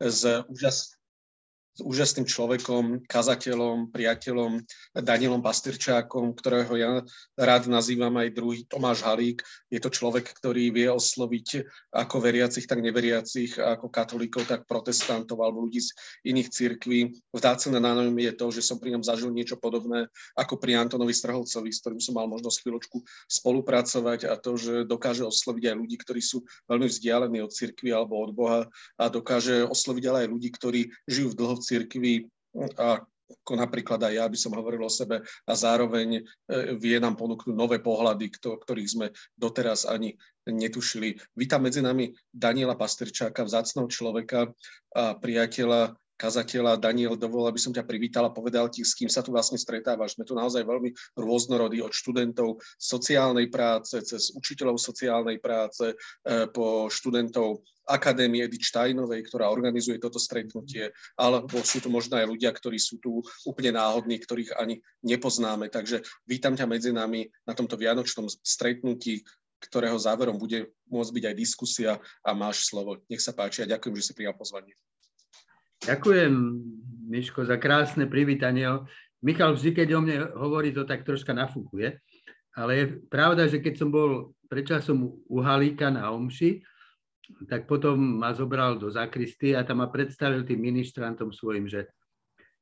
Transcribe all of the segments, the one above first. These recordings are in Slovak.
s úžas, s úžasným človekom, kazateľom, priateľom Danielom Pastyrčákom, ktorého ja rád nazývam aj druhý Tomáš Halík. Je to človek, ktorý vie osloviť ako veriacich, tak neveriacich, ako katolíkov, tak protestantov alebo ľudí z iných církví. Vdácené na ňom je to, že som pri ňom zažil niečo podobné ako pri Antonovi Strholcovi, s ktorým som mal možnosť chvíľočku spolupracovať a to, že dokáže osloviť aj ľudí, ktorí sú veľmi vzdialení od církvy alebo od Boha a dokáže osloviť ale aj ľudí, ktorí žijú v dlho cirkvi, ako napríklad aj ja by som hovoril o sebe a zároveň e, vie nám ponúknuť nové pohľady, ktorých sme doteraz ani netušili. Vítam medzi nami Daniela Pastrčáka, vzácnou človeka a priateľa kazateľa. Daniel, dovol, aby som ťa privítal a povedal ti, s kým sa tu vlastne stretávaš. Sme tu naozaj veľmi rôznorodí od študentov sociálnej práce, cez učiteľov sociálnej práce, e, po študentov Akadémie Edith Steinovej, ktorá organizuje toto stretnutie, alebo sú tu možno aj ľudia, ktorí sú tu úplne náhodní, ktorých ani nepoznáme. Takže vítam ťa medzi nami na tomto vianočnom stretnutí, ktorého záverom bude môcť byť aj diskusia a máš slovo. Nech sa páči a ďakujem, že si prijal pozvanie. Ďakujem, Miško, za krásne privítanie. Michal vždy, keď o mne hovorí, to tak troška nafúkuje. Ale je pravda, že keď som bol predčasom u Halíka na Omši, tak potom ma zobral do zakristy a tam ma predstavil tým ministrantom svojim, že,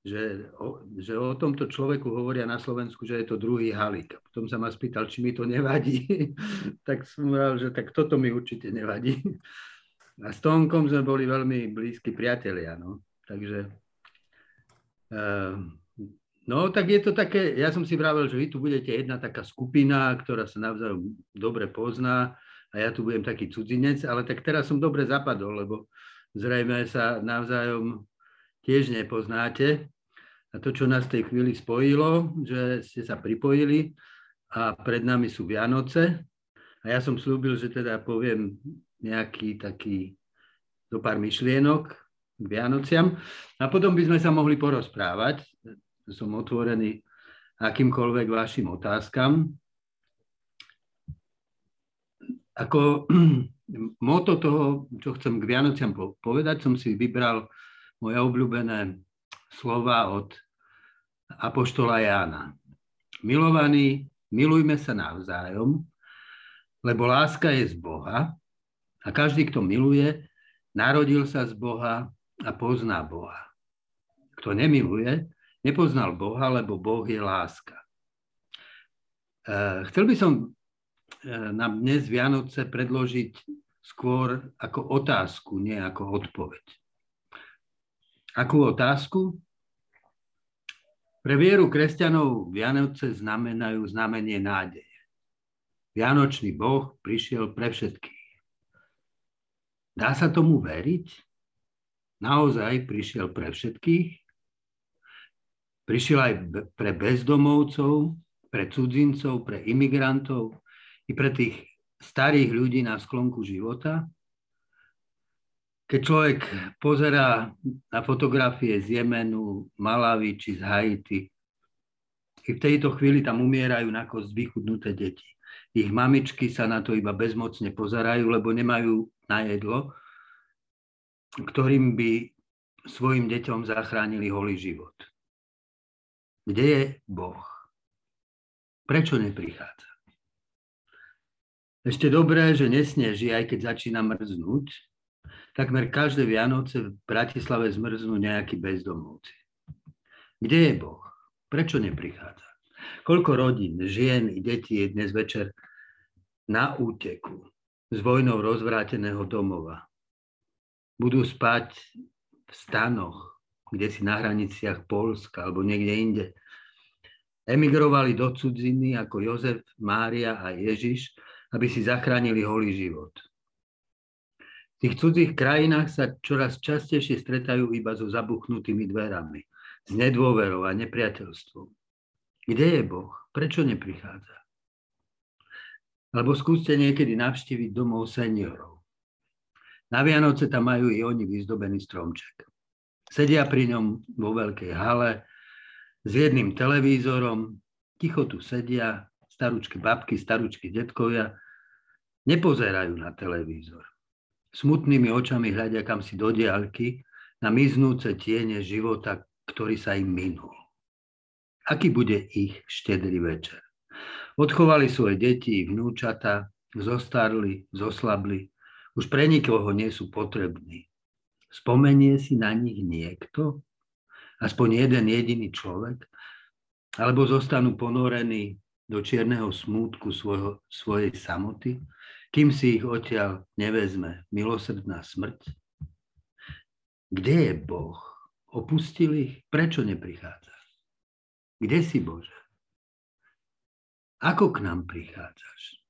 že, o, že o tomto človeku hovoria na Slovensku, že je to druhý Halík. Potom sa ma spýtal, či mi to nevadí. tak som povedal, že tak toto mi určite nevadí. A s Tonkom sme boli veľmi blízki priatelia. No. Takže uh, no tak je to také, ja som si vravel, že vy tu budete jedna taká skupina, ktorá sa navzájom dobre pozná a ja tu budem taký cudzinec, ale tak teraz som dobre zapadol, lebo zrejme sa navzájom tiež nepoznáte. A to, čo nás v tej chvíli spojilo, že ste sa pripojili a pred nami sú Vianoce. A ja som slúbil, že teda poviem nejaký taký do pár myšlienok k Vianociam a potom by sme sa mohli porozprávať. Som otvorený akýmkoľvek vašim otázkam. Ako moto toho, čo chcem k Vianociam povedať, som si vybral moje obľúbené slova od Apoštola Jána. Milovaní, milujme sa navzájom, lebo láska je z Boha a každý, kto miluje, narodil sa z Boha a pozná Boha. Kto nemiluje, nepoznal Boha, lebo Boh je láska. E, chcel by som e, nám dnes Vianoce predložiť skôr ako otázku, nie ako odpoveď. Akú otázku? Pre vieru kresťanov Vianoce znamenajú znamenie nádeje. Vianočný Boh prišiel pre všetkých. Dá sa tomu veriť? Naozaj prišiel pre všetkých? Prišiel aj pre bezdomovcov, pre cudzincov, pre imigrantov i pre tých starých ľudí na sklonku života? Keď človek pozerá na fotografie z Jemenu, Malavy či z Haiti, i v tejto chvíli tam umierajú na kost vychudnuté deti. Ich mamičky sa na to iba bezmocne pozerajú, lebo nemajú na jedlo, ktorým by svojim deťom zachránili holý život. Kde je Boh? Prečo neprichádza? Ešte dobré, že nesneží, aj keď začína mrznúť. Takmer každé Vianoce v Bratislave zmrznú nejakí bezdomovci. Kde je Boh? Prečo neprichádza? Koľko rodín, žien i detí je dnes večer na úteku z vojnou rozvráteného domova. Budú spať v stanoch, kde si na hraniciach Polska alebo niekde inde. Emigrovali do cudziny ako Jozef, Mária a Ježiš, aby si zachránili holý život. V tých cudzích krajinách sa čoraz častejšie stretajú iba so zabuchnutými dverami, s nedôverou a nepriateľstvom. Kde je Boh? Prečo neprichádza? Alebo skúste niekedy navštíviť domov seniorov. Na Vianoce tam majú i oni vyzdobený stromček. Sedia pri ňom vo veľkej hale s jedným televízorom, ticho tu sedia, staručky babky, staručky detkovia, nepozerajú na televízor. smutnými očami hľadia kam si do diaľky na miznúce tiene života, ktorý sa im minul. Aký bude ich štedrý večer? Odchovali svoje deti, vnúčata, zostarli, zoslabli, už pre nikoho nie sú potrební. Spomenie si na nich niekto? Aspoň jeden jediný človek? Alebo zostanú ponorení do čierneho smútku svojho, svojej samoty, kým si ich odtiaľ nevezme milosrdná smrť? Kde je Boh? Opustil ich? Prečo neprichádza? Kde si Bože? Ako k nám prichádzaš?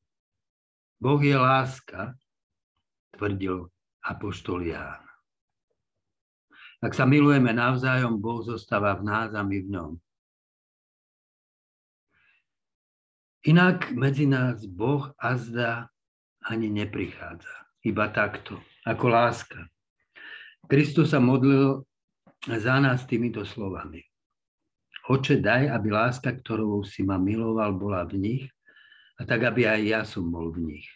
Boh je láska, tvrdil apoštol Ján. Ak sa milujeme navzájom, Boh zostáva v nás a my v ňom. Inak medzi nás Boh azda ani neprichádza. Iba takto, ako láska. Kristus sa modlil za nás týmito slovami. Oče, daj, aby láska, ktorou si ma miloval, bola v nich a tak, aby aj ja som bol v nich.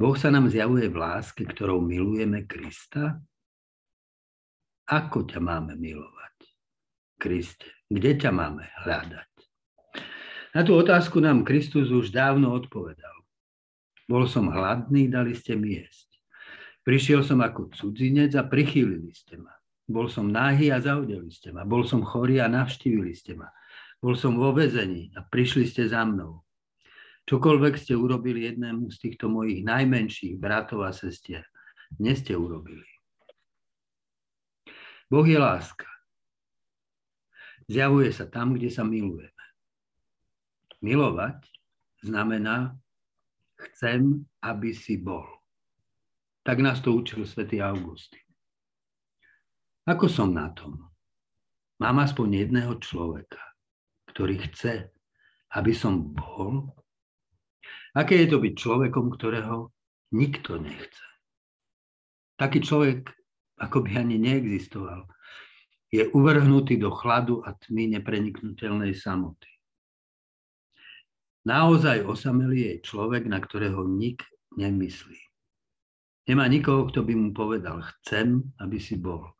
Boh sa nám zjavuje v láske, ktorou milujeme Krista ako ťa máme milovať? Kriste, kde ťa máme hľadať? Na tú otázku nám Kristus už dávno odpovedal. Bol som hladný, dali ste mi jesť. Prišiel som ako cudzinec a prichýlili ste ma. Bol som nahý a zaudeli ste ma. Bol som chorý a navštívili ste ma. Bol som vo vezení a prišli ste za mnou. Čokoľvek ste urobili jednému z týchto mojich najmenších bratov a sestier, dnes ste urobili. Boh je láska. Zjavuje sa tam, kde sa milujeme. Milovať znamená chcem, aby si bol. Tak nás to učil svätý Augustín. Ako som na tom? Mám aspoň jedného človeka, ktorý chce, aby som bol? Aké je to byť človekom, ktorého nikto nechce? Taký človek ako by ani neexistoval. Je uvrhnutý do chladu a tmy nepreniknutelnej samoty. Naozaj osamelý je človek, na ktorého nik nemyslí. Nemá nikoho, kto by mu povedal, chcem, aby si bol.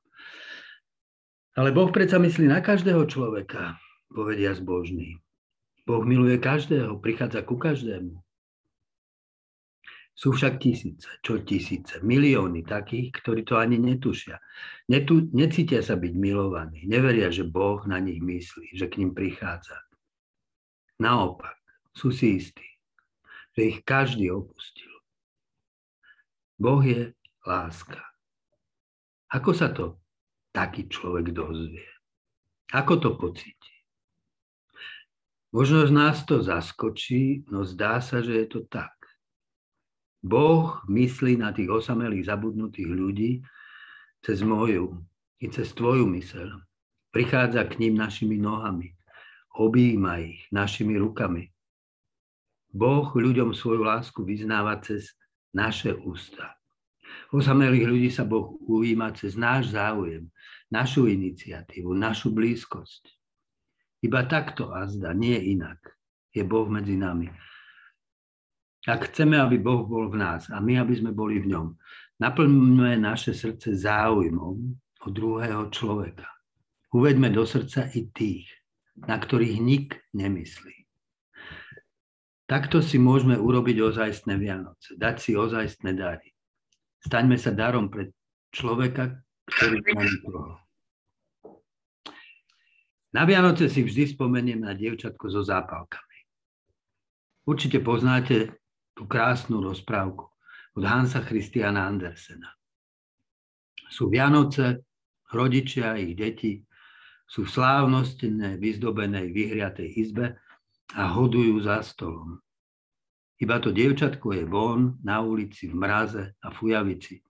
Ale Boh predsa myslí na každého človeka, povedia zbožný. Boh miluje každého, prichádza ku každému. Sú však tisíce, čo tisíce, milióny takých, ktorí to ani netušia. Netu, necítia sa byť milovaní, neveria, že Boh na nich myslí, že k ním prichádza. Naopak, sú si istí, že ich každý opustil. Boh je láska. Ako sa to taký človek dozvie? Ako to pocíti? Možno z nás to zaskočí, no zdá sa, že je to tak. Boh myslí na tých osamelých, zabudnutých ľudí cez moju i cez tvoju myseľ. Prichádza k ním našimi nohami, objíma ich našimi rukami. Boh ľuďom svoju lásku vyznáva cez naše ústa. Osamelých ľudí sa Boh ujíma cez náš záujem, našu iniciatívu, našu blízkosť. Iba takto azda, nie inak, je Boh medzi nami. Ak chceme, aby Boh bol v nás a my, aby sme boli v ňom, naplňme naše srdce záujmom o druhého človeka. Uveďme do srdca i tých, na ktorých nik nemyslí. Takto si môžeme urobiť ozajstné Vianoce, dať si ozajstné dary. Staňme sa darom pre človeka, ktorý má nikoho. Na Vianoce si vždy spomeniem na dievčatko so zápalkami. Určite poznáte tú krásnu rozprávku od Hansa Christiana Andersena. Sú Vianoce, rodičia ich deti sú v slávnostne vyzdobenej vyhriatej izbe a hodujú za stolom. Iba to dievčatko je von, na ulici, v mraze a fujavici.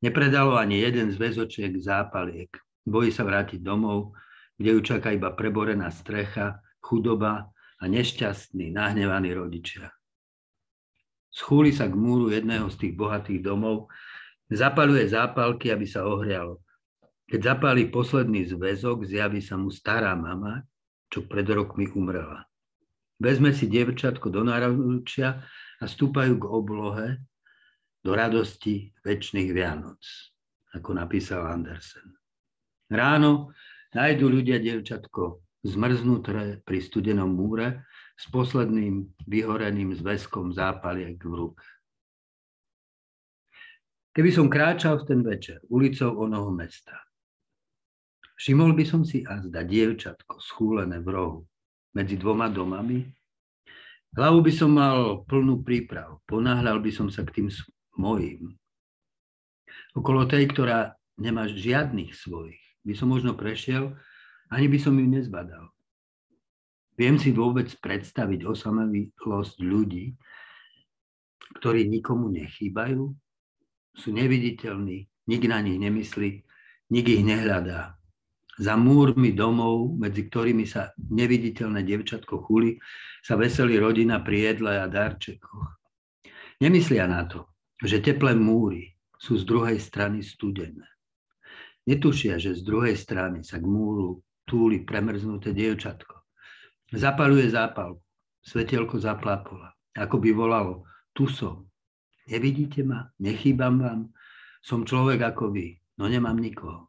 Nepredalo ani jeden z väzočiek zápaliek. Bojí sa vrátiť domov, kde ju čaká iba preborená strecha, chudoba a nešťastní, nahnevaní rodičia. Schúli sa k múru jedného z tých bohatých domov, zapaluje zápalky, aby sa ohrialo. Keď zapálí posledný zväzok, zjaví sa mu stará mama, čo pred rokmi umrela. Vezme si dievčatko do náručia a stúpajú k oblohe do radosti väčšných Vianoc, ako napísal Andersen. Ráno nájdu ľudia dievčatko zmrznuté pri studenom múre s posledným vyhoreným zväzkom zápaliek v ruke. Keby som kráčal v ten večer ulicou onoho mesta, všimol by som si azda dievčatko schúlené v rohu medzi dvoma domami. Hlavu by som mal plnú príprav, ponáhľal by som sa k tým mojim. Okolo tej, ktorá nemá žiadnych svojich, by som možno prešiel, ani by som ju nezbadal. Viem si vôbec predstaviť osamelosť ľudí, ktorí nikomu nechýbajú, sú neviditeľní, nik na nich nemyslí, nik ich nehľadá. Za múrmi domov, medzi ktorými sa neviditeľné devčatko chuli, sa veselí rodina pri jedle a darčekoch. Nemyslia na to, že teplé múry sú z druhej strany studené. Netušia, že z druhej strany sa k múru túli premrznuté dievčatko. Zapaluje zápalku, svetelko zaplápola, ako by volalo, tu som. Nevidíte ma? Nechýbam vám? Som človek ako vy, no nemám nikoho.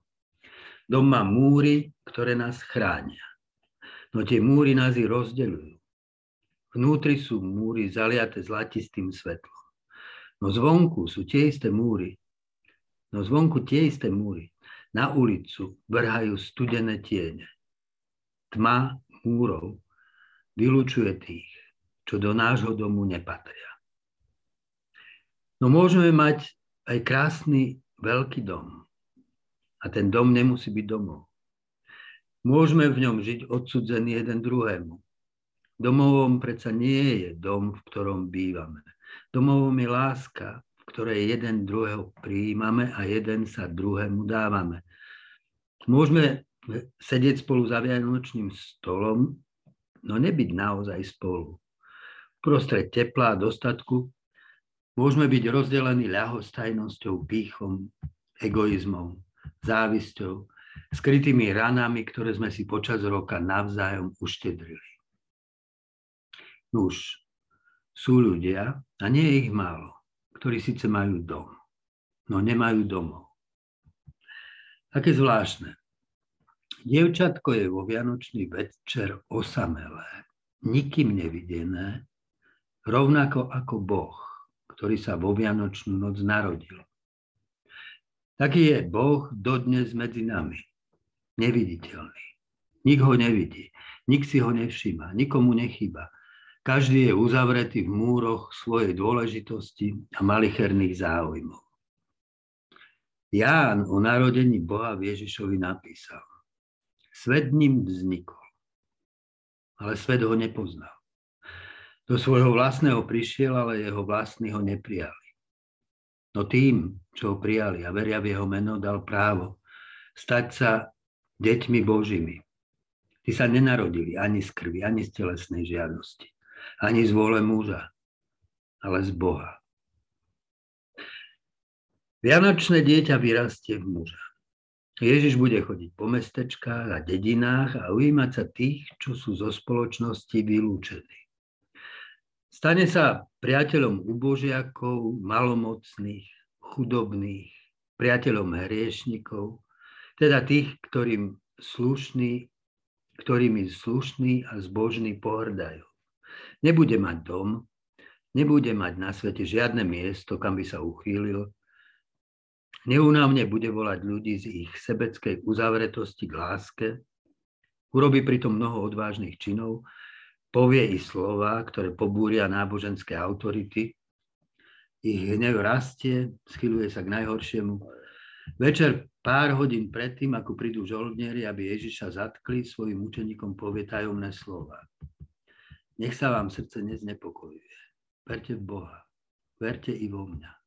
Dom má múry, ktoré nás chránia. No tie múry nás i rozdeľujú. Vnútri sú múry zaliate zlatistým svetlom. No zvonku sú tie isté múry. No zvonku tie isté múry. Na ulicu vrhajú studené tiene. Tma múrov vylúčuje tých, čo do nášho domu nepatria. No môžeme mať aj krásny veľký dom, a ten dom nemusí byť domov. Môžeme v ňom žiť odsudzení jeden druhému. Domovom predsa nie je dom, v ktorom bývame. Domovom je láska, v ktorej jeden druhého prijímame a jeden sa druhému dávame. Môžeme sedieť spolu za vianočným stolom, no nebyť naozaj spolu. Prostred tepla a dostatku môžeme byť rozdelení ľahostajnosťou, pýchom, egoizmom závisťou, skrytými ranami, ktoré sme si počas roka navzájom uštedrili. Nuž, sú ľudia, a nie je ich málo, ktorí síce majú dom, no nemajú domov. Také zvláštne. Dievčatko je vo Vianočný večer osamelé, nikým nevidené, rovnako ako Boh, ktorý sa vo Vianočnú noc narodil. Taký je Boh dodnes medzi nami. Neviditeľný. Nik ho nevidí. Nik si ho nevšíma. Nikomu nechýba. Každý je uzavretý v múroch svojej dôležitosti a malicherných záujmov. Ján o narodení Boha v Ježišovi napísal. Svet ním vznikol, ale svet ho nepoznal. Do svojho vlastného prišiel, ale jeho vlastní ho neprijali. No tým, čo ho prijali a veria v jeho meno, dal právo stať sa deťmi Božími. Tí sa nenarodili ani z krvi, ani z telesnej žiadosti, ani z vôle muža, ale z Boha. Vianočné dieťa vyrastie v muža. Ježiš bude chodiť po mestečkách a dedinách a ujímať sa tých, čo sú zo spoločnosti vylúčení. Stane sa priateľom ubožiakov, malomocných, chudobných, priateľom hriešnikov, teda tých, ktorým slušný, ktorými slušní a zbožní pohrdajú. Nebude mať dom, nebude mať na svete žiadne miesto, kam by sa uchýlil. Neúnavne bude volať ľudí z ich sebeckej uzavretosti k láske, urobí pritom mnoho odvážnych činov, povie i slova, ktoré pobúria náboženské autority. Ich hnev rastie, schyluje sa k najhoršiemu. Večer pár hodín predtým, ako prídu žoldnieri, aby Ježiša zatkli, svojim učeníkom povie tajomné slova. Nech sa vám srdce neznepokojuje. Verte v Boha. Verte i vo mňa.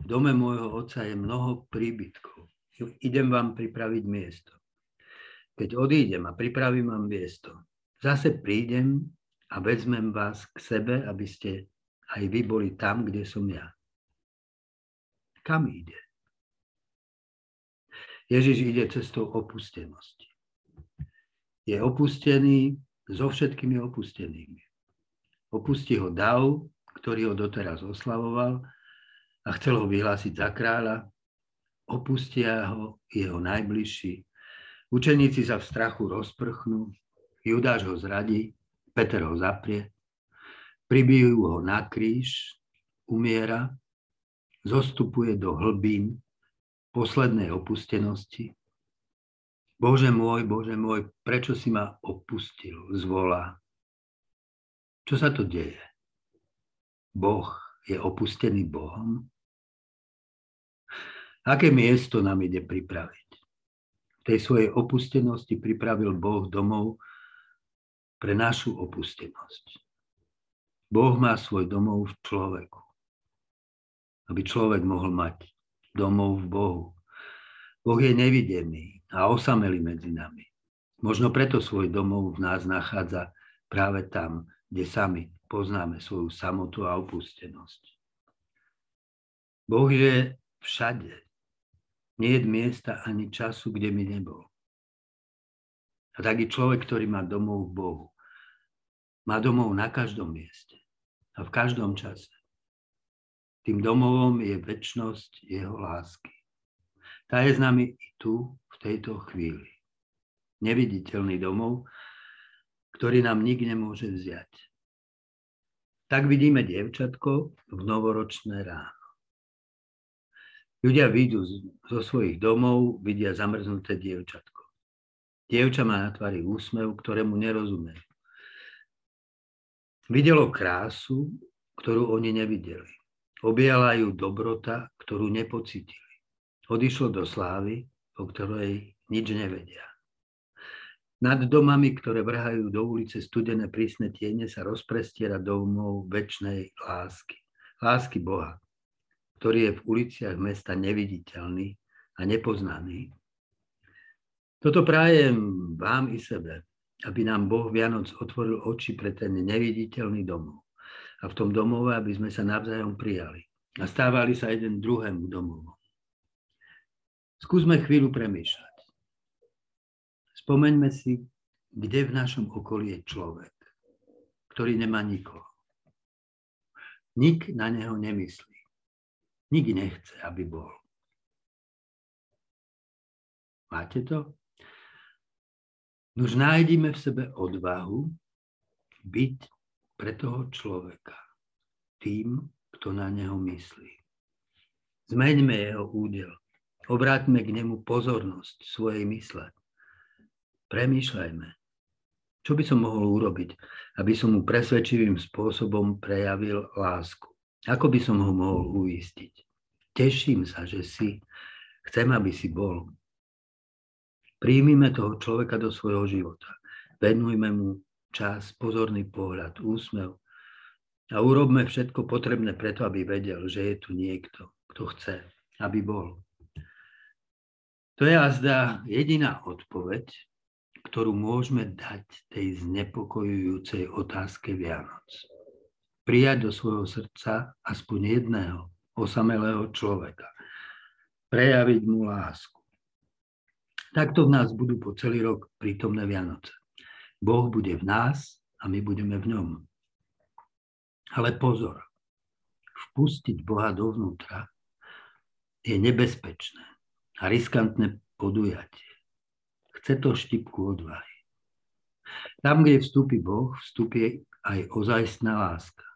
V dome môjho otca je mnoho príbytkov. Idem vám pripraviť miesto. Keď odídem a pripravím vám miesto, zase prídem a vezmem vás k sebe, aby ste aj vy boli tam, kde som ja. Kam ide? Ježiš ide cestou opustenosti. Je opustený so všetkými opustenými. Opustí ho dav, ktorý ho doteraz oslavoval a chcel ho vyhlásiť za kráľa. Opustia ho jeho najbližší. Učeníci sa v strachu rozprchnú, Judáš ho zradí, Peter ho zaprie, pribijú ho na kríž, umiera, zostupuje do hlbín poslednej opustenosti. Bože môj, Bože môj, prečo si ma opustil, zvolá. Čo sa to deje? Boh je opustený Bohom? Aké miesto nám ide pripraviť? V tej svojej opustenosti pripravil Boh domov pre našu opustenosť. Boh má svoj domov v človeku. Aby človek mohol mať domov v Bohu. Boh je nevidený a osamelý medzi nami. Možno preto svoj domov v nás nachádza práve tam, kde sami poznáme svoju samotu a opustenosť. Boh je všade. Nie je miesta ani času, kde mi nebol. A taký človek, ktorý má domov v Bohu, má domov na každom mieste a v každom čase. Tým domovom je väčnosť jeho lásky. Tá je s nami i tu, v tejto chvíli. Neviditeľný domov, ktorý nám nik nemôže vziať. Tak vidíme dievčatko v novoročné ráno. Ľudia vyjdú zo svojich domov, vidia zamrznuté dievčatko. Dievča má na tvári úsmev, ktorému nerozumejú. Videlo krásu, ktorú oni nevideli. Objala ju dobrota, ktorú nepocitili. Odišlo do slávy, o ktorej nič nevedia. Nad domami, ktoré vrhajú do ulice studené prísne tiene, sa rozprestiera domov väčšnej lásky. Lásky Boha, ktorý je v uliciach mesta neviditeľný a nepoznaný. Toto prajem vám i sebe, aby nám Boh Vianoc otvoril oči pre ten neviditeľný domov a v tom domove, aby sme sa navzájom prijali a stávali sa jeden druhému domovom. Skúsme chvíľu premýšľať. Spomeňme si, kde v našom okolí je človek, ktorý nemá nikoho. Nik na neho nemyslí. Nik nechce, aby bol. Máte to? Nož nájdime v sebe odvahu byť pre toho človeka, tým, kto na neho myslí. Zmeňme jeho údel. Obráťme k nemu pozornosť svojej mysle. Premýšľajme, čo by som mohol urobiť, aby som mu presvedčivým spôsobom prejavil lásku. Ako by som ho mohol uistiť? Teším sa, že si. Chcem, aby si bol. Príjmime toho človeka do svojho života. Venujme mu čas, pozorný pohľad, úsmev. A urobme všetko potrebné preto, aby vedel, že je tu niekto, kto chce, aby bol. To je azda jediná odpoveď, ktorú môžeme dať tej znepokojujúcej otázke Vianoc. Prijať do svojho srdca aspoň jedného osamelého človeka. Prejaviť mu lásku. Takto v nás budú po celý rok prítomné Vianoce. Boh bude v nás a my budeme v ňom. Ale pozor, vpustiť Boha dovnútra je nebezpečné a riskantné podujatie. Chce to štipku odvahy. Tam, kde vstúpi Boh, vstúpi aj ozajstná láska.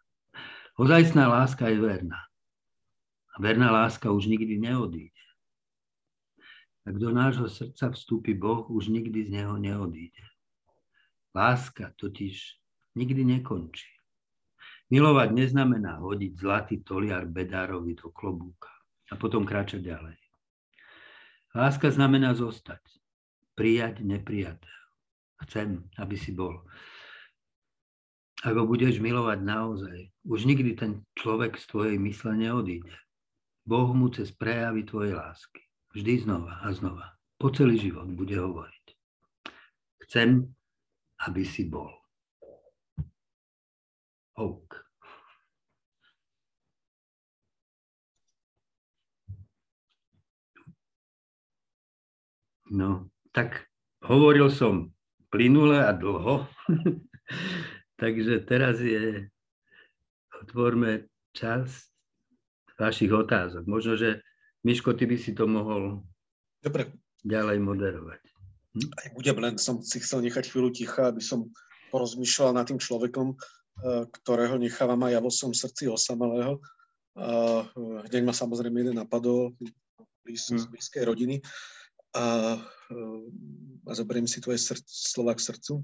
Ozajstná láska je verná. A verná láska už nikdy neodíde. Ak do nášho srdca vstúpi Boh, už nikdy z neho neodíde. Láska totiž nikdy nekončí. Milovať neznamená hodiť zlatý toliar bedárovi do klobúka a potom kráčať ďalej. Láska znamená zostať, prijať nepriateľ. Chcem, aby si bol. Ak ho budeš milovať naozaj, už nikdy ten človek z tvojej mysle neodíde. Boh mu cez prejavy tvojej lásky. Vždy znova a znova. Po celý život bude hovoriť. Chcem, aby si bol. Oak. No, tak hovoril som plynule a dlho, takže teraz je, otvorme čas vašich otázok. Možno, že Miško, ty by si to mohol Dobre. ďalej moderovať. Hm? Aj budem, len som si chcel nechať chvíľu ticha, aby som porozmýšľal nad tým človekom, eh, ktorého nechávam aj ja vo svojom srdci osamelého. Eh, hneď ma samozrejme jeden napadol blíz, z hm. blízkej rodiny a, a zoberiem si tvoje srdc, slova k srdcu.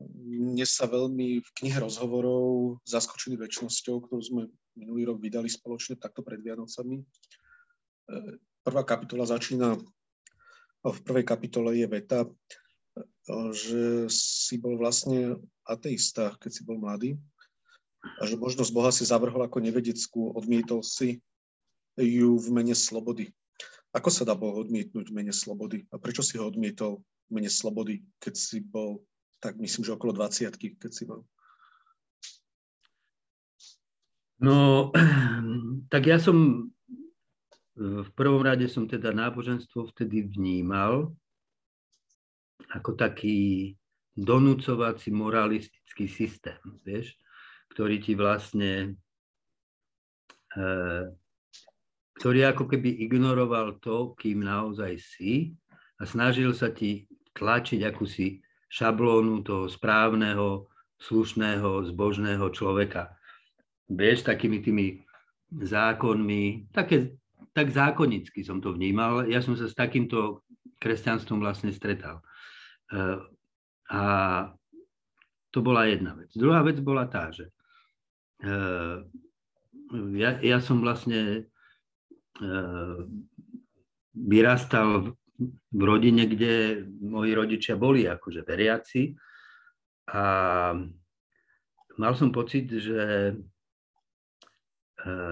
Mne sa veľmi v knihe rozhovorov Zaskočený väčšnosťou, ktorú sme minulý rok vydali spoločne takto pred Vianocami. Eh, prvá kapitola začína, v prvej kapitole je veta, že si bol vlastne ateista, keď si bol mladý a že možnosť Boha si zavrhol ako nevedeckú, odmietol si ju v mene slobody. Ako sa dá Boh odmietnúť v mene slobody? A prečo si ho odmietol v mene slobody, keď si bol, tak myslím, že okolo 20 keď si bol? No, tak ja som v prvom rade som teda náboženstvo vtedy vnímal ako taký donúcovací moralistický systém, vieš, ktorý ti vlastne, e, ktorý ako keby ignoroval to, kým naozaj si a snažil sa ti tlačiť akúsi šablónu toho správneho, slušného, zbožného človeka. Vieš, takými tými zákonmi, také, tak zákonicky som to vnímal. Ja som sa s takýmto kresťanstvom vlastne stretal. Eh, a to bola jedna vec. Druhá vec bola tá, že eh, ja, ja som vlastne eh, vyrastal v rodine, kde moji rodičia boli akože veriaci a mal som pocit, že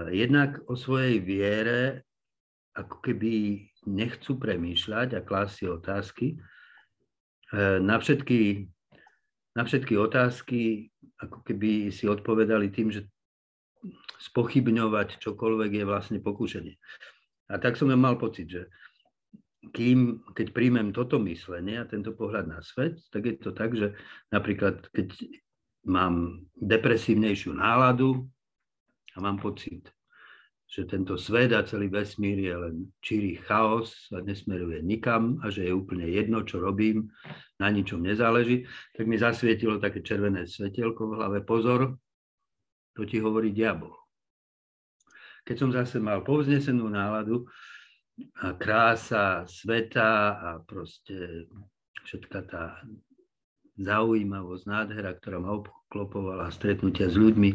jednak o svojej viere ako keby nechcú premýšľať a klásť otázky, E, na všetky, na všetky otázky ako keby si odpovedali tým, že spochybňovať čokoľvek je vlastne pokúšanie. A tak som ja mal pocit, že kým, keď príjmem toto myslenie a tento pohľad na svet, tak je to tak, že napríklad keď mám depresívnejšiu náladu a mám pocit, že tento svet a celý vesmír je len čirý chaos a nesmeruje nikam a že je úplne jedno, čo robím, na ničom nezáleží, tak mi zasvietilo také červené svetielko v hlave. Pozor, to ti hovorí diabol. Keď som zase mal povznesenú náladu, krása sveta a proste všetká tá zaujímavosť, nádhera, ktorá ma obklopovala, stretnutia s ľuďmi,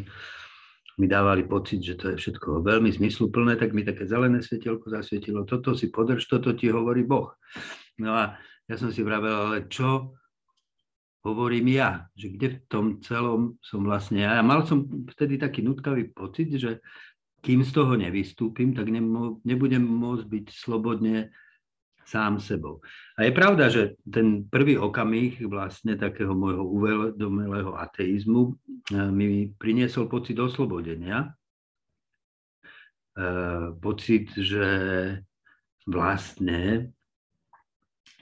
mi dávali pocit, že to je všetko veľmi zmysluplné, tak mi také zelené svetielko zasvietilo, toto si podrž, toto ti hovorí Boh. No a ja som si vravel, ale čo hovorím ja, že kde v tom celom som vlastne ja. A mal som vtedy taký nutkavý pocit, že kým z toho nevystúpim, tak nebudem môcť byť slobodne sám sebou. A je pravda, že ten prvý okamih vlastne takého môjho uvedomelého ateizmu e, mi priniesol pocit oslobodenia. E, pocit, že vlastne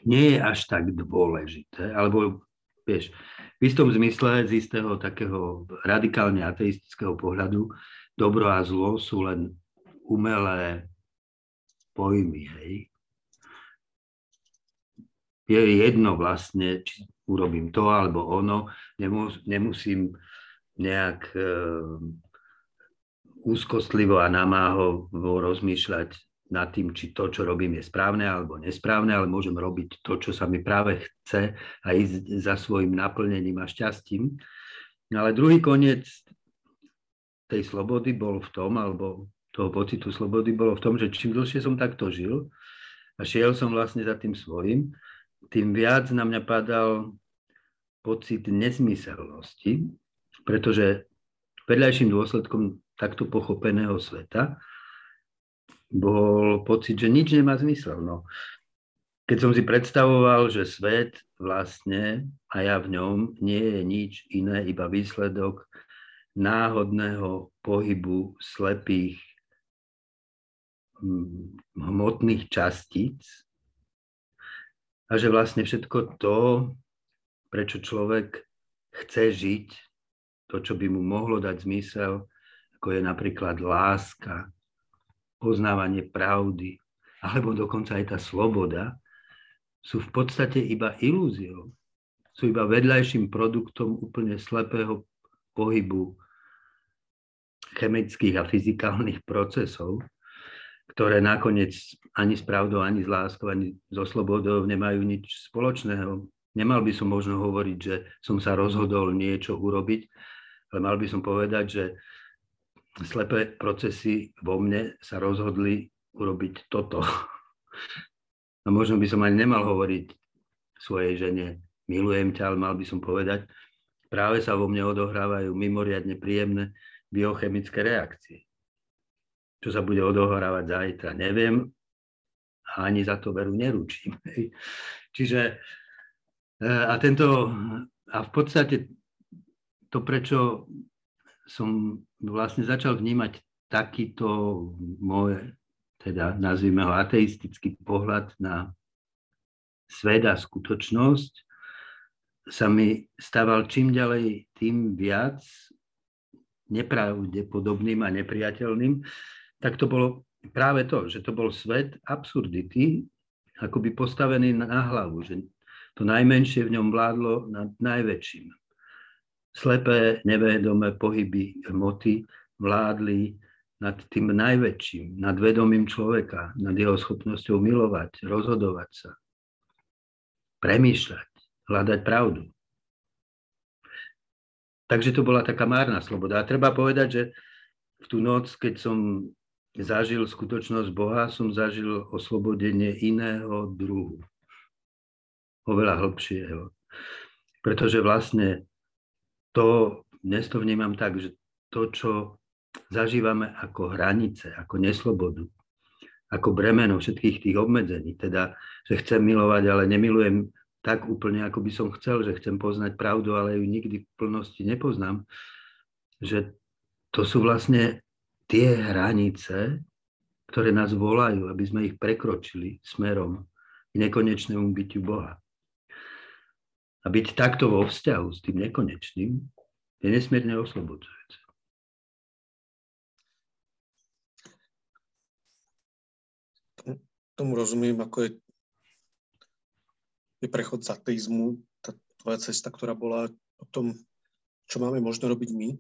nie je až tak dôležité, alebo vieš, v istom zmysle z istého takého radikálne ateistického pohľadu dobro a zlo sú len umelé pojmy, hej je jedno vlastne, či urobím to alebo ono, nemus, nemusím nejak e, úzkostlivo a namáho rozmýšľať nad tým, či to, čo robím, je správne alebo nesprávne, ale môžem robiť to, čo sa mi práve chce a ísť za svojim naplnením a šťastím. Ale druhý koniec tej slobody bol v tom, alebo toho pocitu slobody bolo v tom, že čím dlhšie som takto žil a šiel som vlastne za tým svojim, tým viac na mňa padal pocit nezmyselnosti, pretože vedľajším dôsledkom takto pochopeného sveta bol pocit, že nič nemá zmysel. No, keď som si predstavoval, že svet vlastne a ja v ňom nie je nič iné, iba výsledok náhodného pohybu slepých hm, hmotných častíc, a že vlastne všetko to, prečo človek chce žiť, to, čo by mu mohlo dať zmysel, ako je napríklad láska, poznávanie pravdy, alebo dokonca aj tá sloboda, sú v podstate iba ilúziou. Sú iba vedľajším produktom úplne slepého pohybu chemických a fyzikálnych procesov, ktoré nakoniec ani s pravdou, ani s láskou, ani so slobodou nemajú nič spoločného. Nemal by som možno hovoriť, že som sa rozhodol niečo urobiť, ale mal by som povedať, že slepé procesy vo mne sa rozhodli urobiť toto. A možno by som ani nemal hovoriť svojej žene, milujem ťa, ale mal by som povedať, práve sa vo mne odohrávajú mimoriadne príjemné biochemické reakcie. Čo sa bude odohrávať zajtra, neviem a ani za to veru neručím. Čiže E, a tento, a v podstate to, prečo som vlastne začal vnímať takýto môj, teda nazvime ho ateistický pohľad na svet a skutočnosť, sa mi stával čím ďalej tým viac nepravdepodobným a nepriateľným, tak to bolo práve to, že to bol svet absurdity, akoby postavený na hlavu, že to najmenšie v ňom vládlo nad najväčším. Slepé, nevedomé pohyby hmoty vládli nad tým najväčším, nad vedomím človeka, nad jeho schopnosťou milovať, rozhodovať sa, premýšľať, hľadať pravdu. Takže to bola taká márna sloboda. A treba povedať, že v tú noc, keď som zažil skutočnosť Boha, som zažil oslobodenie iného druhu oveľa hlbšieho. Pretože vlastne to, dnes to vnímam tak, že to, čo zažívame ako hranice, ako neslobodu, ako bremeno všetkých tých obmedzení, teda, že chcem milovať, ale nemilujem tak úplne, ako by som chcel, že chcem poznať pravdu, ale ju nikdy v plnosti nepoznám, že to sú vlastne tie hranice, ktoré nás volajú, aby sme ich prekročili smerom k nekonečnému bytiu Boha. A byť takto vo vzťahu s tým nekonečným je nesmierne oslobodzujúce. Tomu rozumiem, ako je, je prechod z ateizmu, tá tvoja cesta, ktorá bola o tom, čo máme možno robiť my.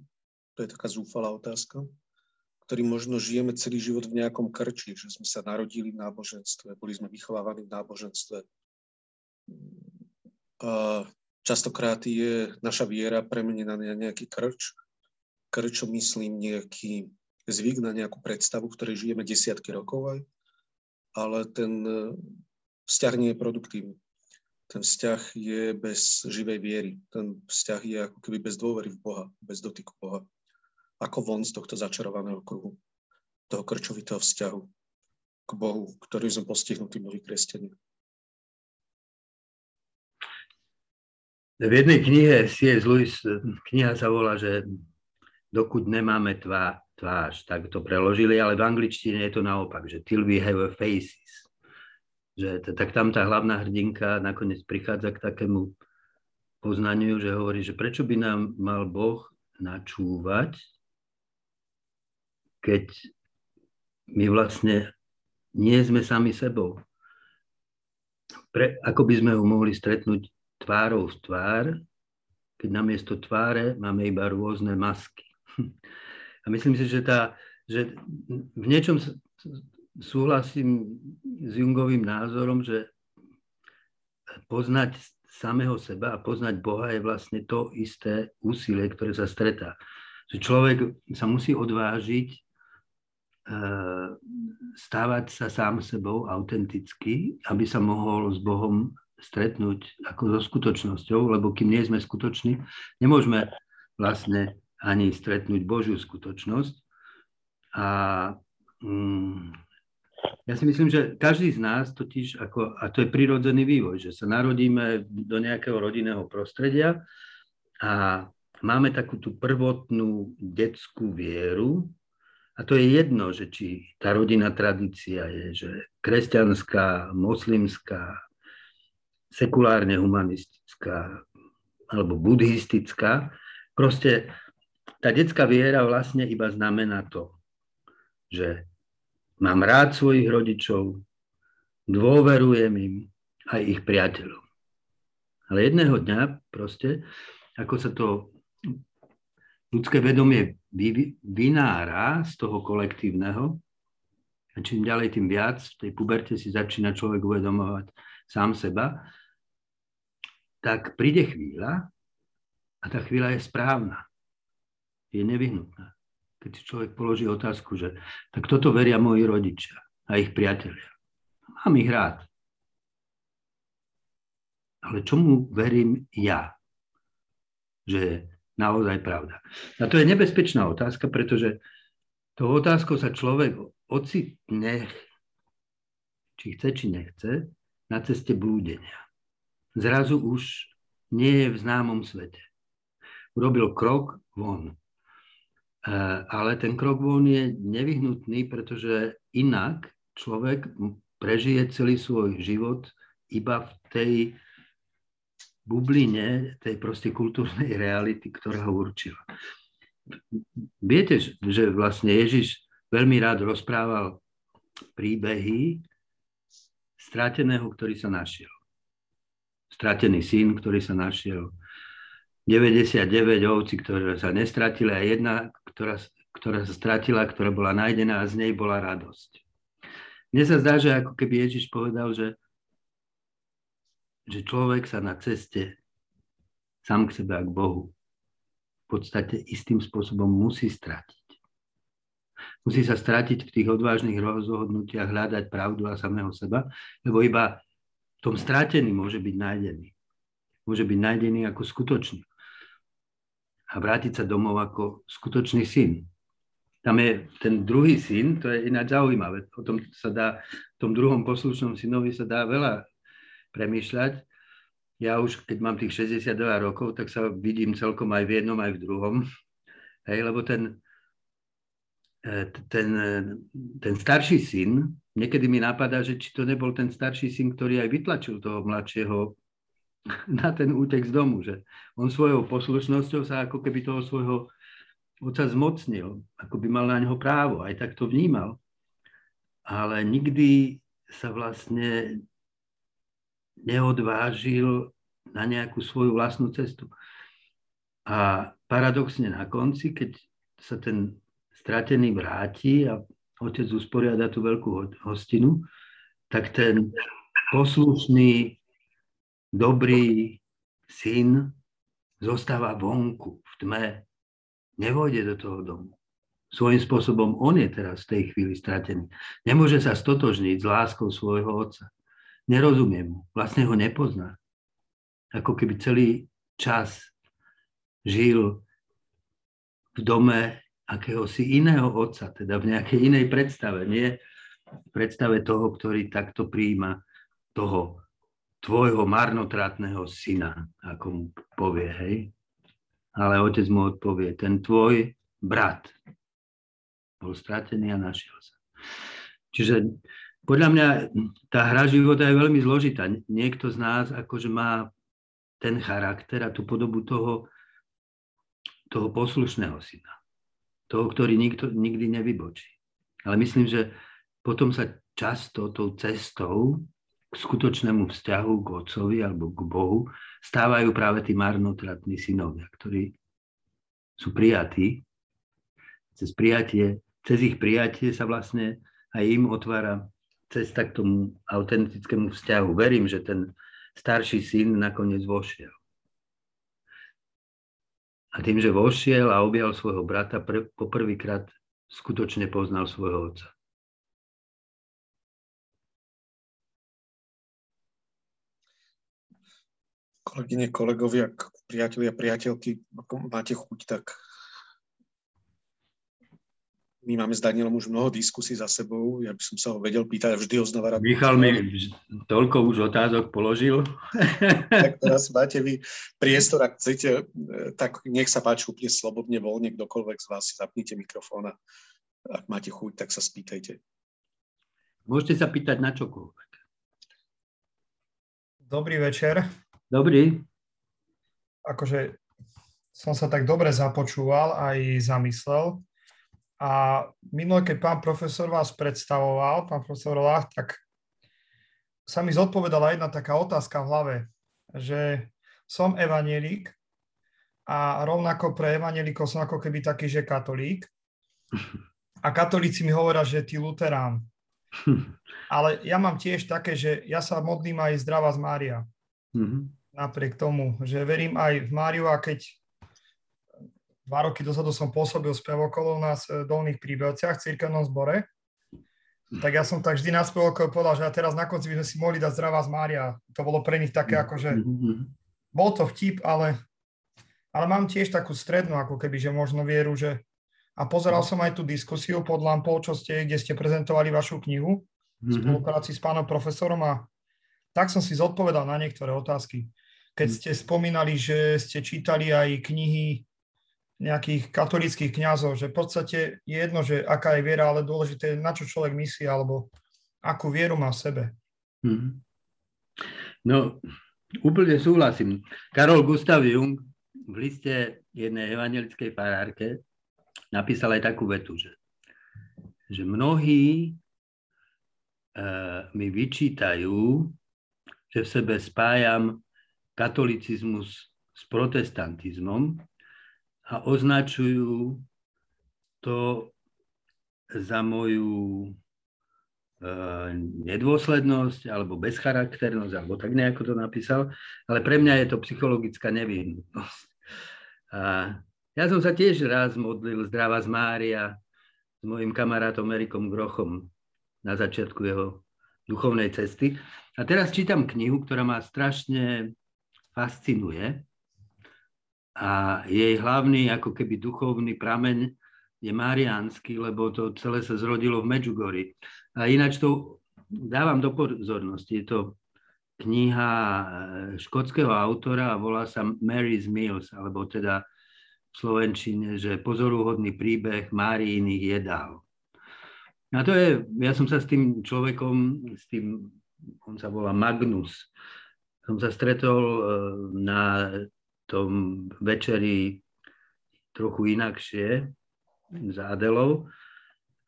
To je taká zúfalá otázka ktorý možno žijeme celý život v nejakom krči, že sme sa narodili v náboženstve, boli sme vychovávaní v náboženstve, častokrát je naša viera premenená na nejaký krč. Krčom myslím nejaký zvyk na nejakú predstavu, ktorej žijeme desiatky rokov aj, ale ten e, vzťah nie je produktívny. Ten vzťah je bez živej viery. Ten vzťah je ako keby bez dôvery v Boha, bez dotyku Boha. Ako von z tohto začarovaného kruhu, toho krčovitého vzťahu k Bohu, ktorý sme postihnutí mnohí kresťania. V jednej knihe C.S. Lewis, kniha sa volá, že dokud nemáme tvá, tvář, tak to preložili, ale v angličtine je to naopak, že till we have faces. Že, tak tam tá hlavná hrdinka nakoniec prichádza k takému poznaniu, že hovorí, že prečo by nám mal Boh načúvať, keď my vlastne nie sme sami sebou. Pre, ako by sme ho mohli stretnúť tvárou v tvár, keď namiesto tváre máme iba rôzne masky. A myslím si, že, tá, že v niečom súhlasím s Jungovým názorom, že poznať samého seba a poznať Boha je vlastne to isté úsilie, ktoré sa stretá. Že človek sa musí odvážiť e, stávať sa sám sebou autenticky, aby sa mohol s Bohom stretnúť ako so skutočnosťou, lebo kým nie sme skutoční, nemôžeme vlastne ani stretnúť Božiu skutočnosť. A mm, ja si myslím, že každý z nás totiž, ako, a to je prirodzený vývoj, že sa narodíme do nejakého rodinného prostredia a máme takú tú prvotnú detskú vieru, a to je jedno, že či tá rodinná tradícia je že kresťanská, moslimská, sekulárne humanistická alebo buddhistická. Proste tá detská viera vlastne iba znamená to, že mám rád svojich rodičov, dôverujem im aj ich priateľom. Ale jedného dňa proste, ako sa to ľudské vedomie vynára z toho kolektívneho, a čím ďalej, tým viac v tej puberte si začína človek uvedomovať sám seba, tak príde chvíľa a tá chvíľa je správna. Je nevyhnutná. Keď človek položí otázku, že tak toto veria moji rodičia a ich priatelia. Mám ich rád. Ale čomu verím ja? Že je naozaj pravda. A to je nebezpečná otázka, pretože tou otázkou sa človek ocitne, či chce, či nechce, na ceste blúdenia. Zrazu už nie je v známom svete. Urobil krok von. E, ale ten krok von je nevyhnutný, pretože inak človek prežije celý svoj život iba v tej bubline tej proste kultúrnej reality, ktorá ho určila. Viete, že vlastne Ježiš veľmi rád rozprával príbehy strateného, ktorý sa našiel. Stratený syn, ktorý sa našiel. 99 ovci, ktoré sa nestratili a jedna, ktorá, ktorá sa stratila, ktorá bola nájdená a z nej bola radosť. Mne sa zdá, že ako keby Ježiš povedal, že, že človek sa na ceste sám k sebe a k Bohu v podstate istým spôsobom musí stratiť. Musí sa stratiť v tých odvážnych rozhodnutiach, hľadať pravdu a samého seba, lebo iba v tom stratení môže byť nájdený. Môže byť nájdený ako skutočný. A vrátiť sa domov ako skutočný syn. Tam je ten druhý syn, to je ináč zaujímavé. O tom sa dá, v tom druhom poslušnom synovi sa dá veľa premýšľať. Ja už, keď mám tých 62 rokov, tak sa vidím celkom aj v jednom, aj v druhom. Hej, lebo ten, E, ten, e, ten starší syn, niekedy mi napadá, že či to nebol ten starší syn, ktorý aj vytlačil toho mladšieho na ten útek z domu, že on svojou poslušnosťou sa ako keby toho svojho oca zmocnil, ako by mal na neho právo, aj tak to vnímal. Ale nikdy sa vlastne neodvážil na nejakú svoju vlastnú cestu. A paradoxne na konci, keď sa ten stratený vráti a otec usporiada tú veľkú hostinu, tak ten poslušný, dobrý syn zostáva vonku, v tme, nevojde do toho domu. Svojím spôsobom on je teraz v tej chvíli stratený. Nemôže sa stotožniť s láskou svojho otca. Nerozumie mu, vlastne ho nepozná. Ako keby celý čas žil v dome akéhosi iného otca, teda v nejakej inej predstave, nie v predstave toho, ktorý takto príjima toho tvojho marnotratného syna, ako mu povie, hej. Ale otec mu odpovie, ten tvoj brat bol stratený a našiel sa. Čiže podľa mňa tá hra života je veľmi zložitá. Niekto z nás akože má ten charakter a tú podobu toho, toho poslušného syna toho, ktorý nikto, nikdy nevybočí. Ale myslím, že potom sa často tou cestou skutočnému vzťahu k Otcovi alebo k Bohu stávajú práve tí marnotratní synovia, ktorí sú prijatí. Cez, prijatie, cez ich prijatie sa vlastne aj im otvára cesta k tomu autentickému vzťahu. Verím, že ten starší syn nakoniec vošiel. A tým, že vošiel a objal svojho brata, poprvýkrát skutočne poznal svojho otca. Kolegyne, kolegovia, priatelia, priateľky, ako máte chuť, tak my máme s Danielom už mnoho diskusí za sebou, ja by som sa ho vedel pýtať a vždy ho znova rád. Michal mi toľko už otázok položil. tak teraz máte vy priestor, ak chcete, tak nech sa páči úplne slobodne, voľne, kdokoľvek z vás si zapnite mikrofón a ak máte chuť, tak sa spýtajte. Môžete sa pýtať na čokoľvek. Dobrý večer. Dobrý. Akože som sa tak dobre započúval aj zamyslel. A minulé, keď pán profesor vás predstavoval, pán profesor Lach, tak sa mi zodpovedala jedna taká otázka v hlave, že som evanielik a rovnako pre evanielikov som ako keby taký, že katolík. A katolíci mi hovoria, že ty luterán. Ale ja mám tiež také, že ja sa modlím aj zdravá z Mária. Mm-hmm. Napriek tomu, že verím aj v Máriu a keď dva roky dozadu som pôsobil spevokolou na Dolných príbevciach v cirkevnom zbore, tak ja som tak vždy na spevokolou povedal, že a teraz na konci by sme si mohli dať zdravá z Mária. To bolo pre nich také ako, že bol to vtip, ale, ale mám tiež takú strednú, ako keby, že možno vieru, že a pozeral som aj tú diskusiu pod lampou, čo ste, kde ste prezentovali vašu knihu v spolupráci s pánom profesorom a tak som si zodpovedal na niektoré otázky. Keď ste spomínali, že ste čítali aj knihy nejakých katolických kňazov, že v podstate je jedno, že aká je viera, ale dôležité je, na čo človek myslí, alebo akú vieru má v sebe. Hmm. No, úplne súhlasím. Karol Gustav Jung v liste jednej evangelickej farárke napísal aj takú vetu, že, že mnohí uh, mi vyčítajú, že v sebe spájam katolicizmus s protestantizmom, a označujú to za moju e, nedôslednosť alebo bezcharakternosť, alebo tak nejako to napísal, ale pre mňa je to psychologická nevyhnutnosť. Ja som sa tiež raz modlil zdravá z Mária s mojim kamarátom Erikom Grochom na začiatku jeho duchovnej cesty. A teraz čítam knihu, ktorá ma strašne fascinuje a jej hlavný ako keby duchovný prameň je mariánsky, lebo to celé sa zrodilo v Medjugorji. A ináč to dávam do pozornosti. Je to kniha eh, škótskeho autora a volá sa Mary's Meals, alebo teda v Slovenčine, že pozoruhodný príbeh Máriiných jedál. A to je, ja som sa s tým človekom, s tým, on sa volá Magnus, som sa stretol eh, na tom večeri trochu inakšie s Adelou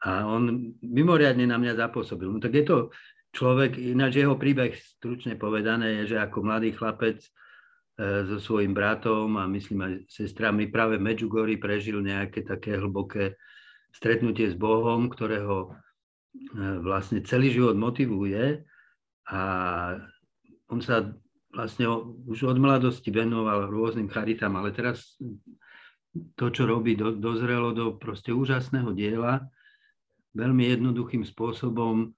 a on mimoriadne na mňa zapôsobil. No tak je to človek, ináč jeho príbeh stručne povedané je, že ako mladý chlapec e, so svojím bratom a myslím aj sestrami práve v Medjugorji prežil nejaké také hlboké stretnutie s Bohom, ktorého e, vlastne celý život motivuje a on sa vlastne už od mladosti venoval rôznym charitám, ale teraz to, čo robí, do, dozrelo do proste úžasného diela, veľmi jednoduchým spôsobom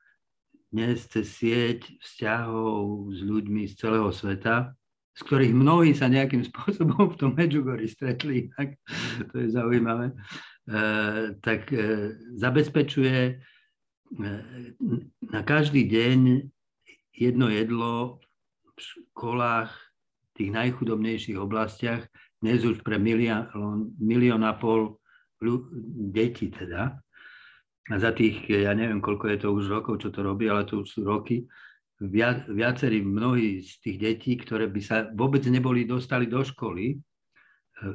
dnes cez sieť vzťahov s ľuďmi z celého sveta, z ktorých mnohí sa nejakým spôsobom v tom Medjugorji stretli, tak to je zaujímavé, e, tak e, zabezpečuje e, na každý deň jedno jedlo školách v tých najchudobnejších oblastiach, dnes už pre milión, milión a pol detí teda. A za tých, ja neviem, koľko je to už rokov, čo to robí, ale to už sú roky, Via, viacerí, mnohí z tých detí, ktoré by sa vôbec neboli dostali do školy, e,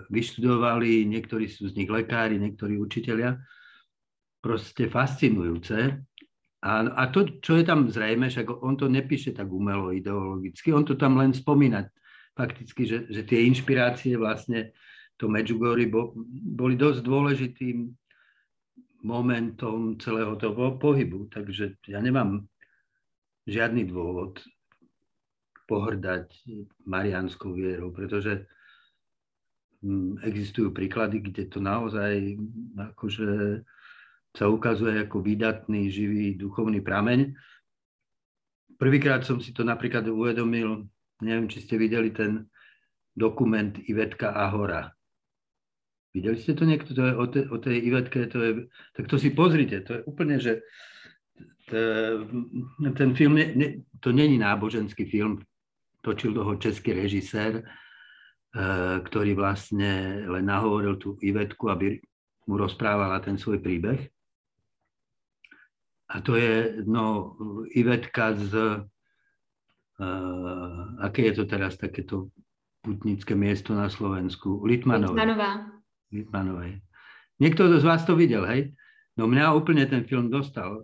vyštudovali, niektorí sú z nich lekári, niektorí učiteľia, proste fascinujúce. A, a to, čo je tam zrejme, však on to nepíše tak umelo ideologicky, on to tam len spomína fakticky, že, že tie inšpirácie vlastne to Medjugorje bo, boli dosť dôležitým momentom celého toho pohybu. Takže ja nemám žiadny dôvod pohrdať marianskou vierou, pretože hm, existujú príklady, kde to naozaj akože sa ukazuje ako výdatný, živý duchovný prameň. Prvýkrát som si to napríklad uvedomil, neviem, či ste videli ten dokument Ivetka Ahora. Videli ste to niekto? To je o, te, o tej Ivetke, to je, tak to si pozrite, to je úplne, že ten film, ne, ne, to není náboženský film, točil toho český režisér, eh, ktorý vlastne len nahovoril tú Ivetku, aby mu rozprávala ten svoj príbeh. A to je no, Ivetka z, uh, aké je to teraz takéto putnické miesto na Slovensku? Litmanovej. Litmanová. Litmanovej. Niekto z vás to videl, hej? No mňa úplne ten film dostal.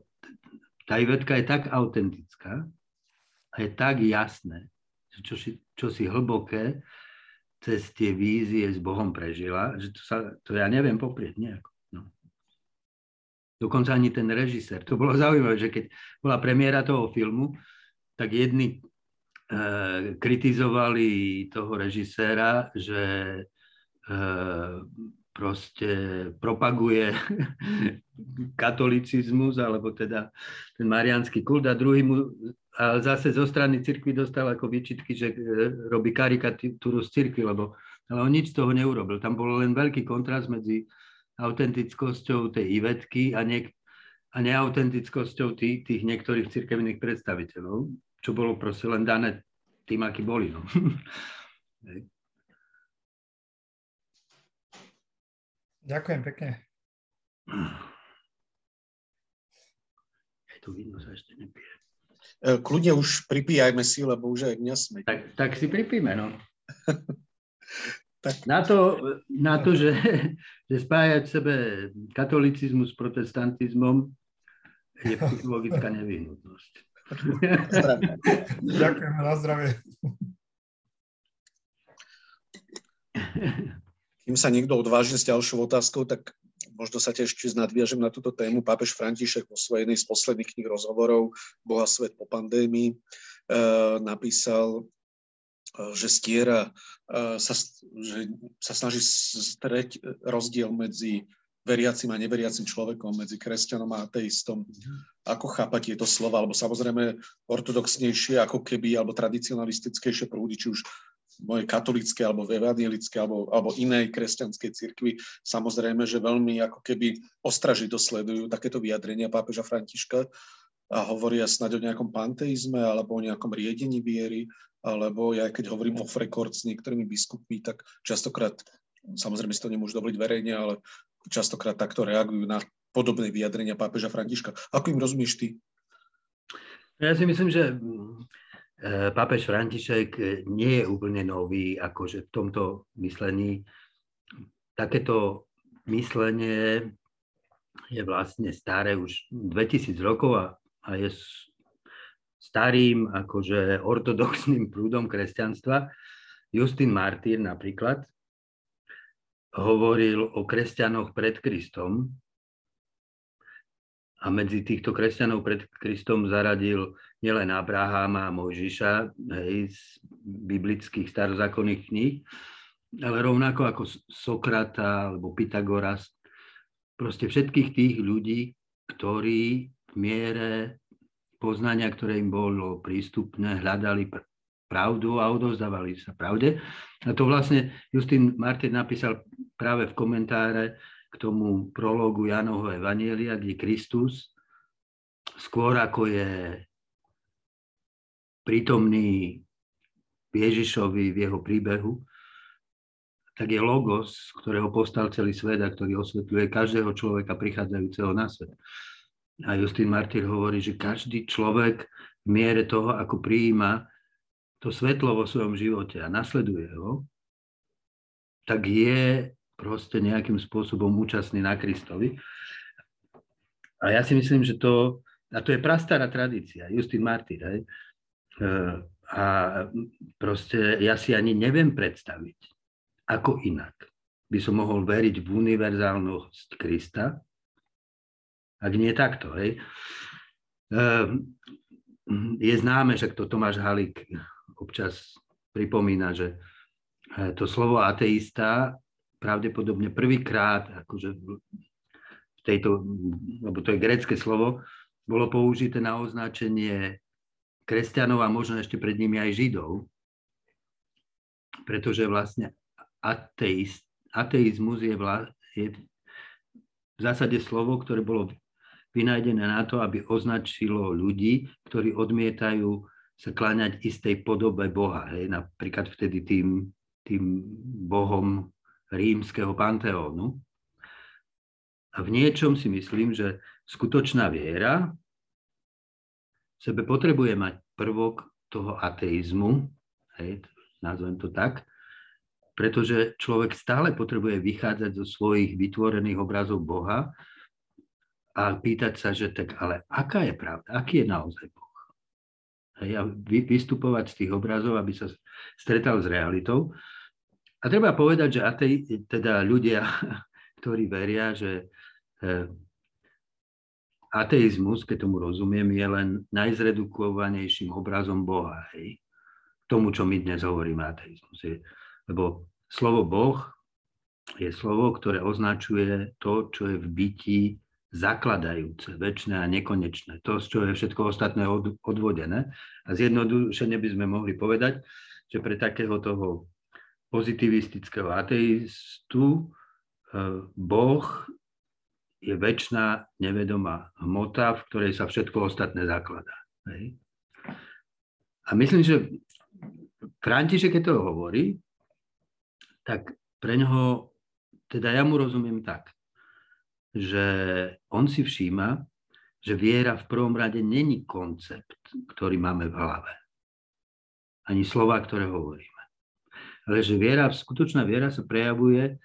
Tá Ivetka je tak autentická a je tak jasné, čo si, čo si hlboké cez tie vízie s Bohom prežila, že to, sa, to ja neviem poprieť nejako. Dokonca ani ten režisér. To bolo zaujímavé, že keď bola premiéra toho filmu, tak jedni e, kritizovali toho režiséra, že e, proste propaguje katolicizmus, alebo teda ten mariánsky kult a druhý mu a zase zo strany cirkvi dostal ako výčitky, že e, robí karikatúru z cirkvi, lebo ale on nič z toho neurobil. Tam bol len veľký kontrast medzi autentickosťou tej Ivetky a, niek- a neautentickosťou tých, tých niektorých cirkevných predstaviteľov, čo bolo proste len dané tým, akí boli. No. Ďakujem pekne. Aj tu vidno sa ešte nepije. E, kľudne už pripíjajme si, lebo už aj mňa sme. Tak, tak si pripíme, no. tak. Na to, na to že, že spájať sebe katolicizmus s protestantizmom je psychologická nevyhnutnosť. Ďakujem, na zdravie. Kým sa niekto odváži s ďalšou otázkou, tak možno sa tiež nadviažem na túto tému. Pápež František vo svojej jednej z posledných kníh rozhovorov Boha svet po pandémii e, napísal, že stiera, e, sa, že sa snaží streť rozdiel medzi veriacim a neveriacim človekom, medzi kresťanom a ateistom. Ako chápať tieto slova? Alebo samozrejme ortodoxnejšie, ako keby, alebo tradicionalistickejšie prúdy, či už mojej katolíckej alebo evangelickej alebo, alebo inej kresťanskej cirkvi, samozrejme, že veľmi ako keby ostražito sledujú takéto vyjadrenia pápeža Františka a hovoria snáď o nejakom panteizme alebo o nejakom riedení viery, alebo ja keď hovorím o record s niektorými biskupmi, tak častokrát, samozrejme si to nemôžu dovoliť verejne, ale častokrát takto reagujú na podobné vyjadrenia pápeža Františka. Ako im rozumieš ty? Ja si myslím, že E, pápež František nie je úplne nový, akože v tomto myslení. Takéto myslenie je vlastne staré už 2000 rokov a, a je starým akože ortodoxným prúdom kresťanstva. Justin Martyr napríklad hovoril o kresťanoch pred Kristom a medzi týchto kresťanov pred Kristom zaradil nielen Abraháma a Mojžiša hej, z biblických starozákonných kníh, ale rovnako ako Sokrata alebo Pythagoras, proste všetkých tých ľudí, ktorí miere poznania, ktoré im bolo prístupné, hľadali pravdu a odovzdávali sa pravde. A to vlastne Justin Martin napísal práve v komentáre k tomu prologu Janovho Evanielia, kde Kristus skôr ako je prítomný Ježišovi v jeho príbehu, tak je logos, z ktorého postal celý svet a ktorý osvetľuje každého človeka prichádzajúceho na svet. A Justin Martyr hovorí, že každý človek v miere toho, ako prijíma to svetlo vo svojom živote a nasleduje ho, tak je proste nejakým spôsobom účastný na Kristovi. A ja si myslím, že to, a to je prastará tradícia, Justin Martyr, hej, Eh, a proste ja si ani neviem predstaviť, ako inak by som mohol veriť v univerzálnosť Krista, ak nie takto. Hej. Eh, je známe, že to Tomáš Halík občas pripomína, že eh, to slovo ateista pravdepodobne prvýkrát akože v tejto, lebo to je grecké slovo, bolo použité na označenie kresťanov a možno ešte pred nimi aj židov, pretože vlastne ateist, ateizmus je, vla, je v zásade slovo, ktoré bolo vynájdené na to, aby označilo ľudí, ktorí odmietajú sa kláňať istej podobe Boha. Hej, napríklad vtedy tým, tým Bohom rímskeho panteónu. A v niečom si myslím, že skutočná viera v sebe potrebuje mať prvok toho ateizmu, hej, nazvem to tak, pretože človek stále potrebuje vychádzať zo svojich vytvorených obrazov Boha a pýtať sa, že tak ale aká je pravda, aký je naozaj Boh? Hej, a vystupovať z tých obrazov, aby sa stretal s realitou. A treba povedať, že atei, teda ľudia, ktorí veria, že eh, ateizmus, keď tomu rozumiem, je len najzredukovanejším obrazom Boha. Hej? Tomu, čo my dnes hovoríme ateizmus. Je, lebo slovo Boh je slovo, ktoré označuje to, čo je v byti zakladajúce, väčšie a nekonečné. To, z čo je všetko ostatné od, odvodené. A zjednodušene by sme mohli povedať, že pre takého toho pozitivistického ateistu eh, Boh je väčšiná nevedomá hmota, v ktorej sa všetko ostatné zakladá. Hej. A myslím, že František, keď to hovorí, tak pre ňoho, teda ja mu rozumiem tak, že on si všíma, že viera v prvom rade není koncept, ktorý máme v hlave. Ani slova, ktoré hovoríme. Ale že viera, skutočná viera sa prejavuje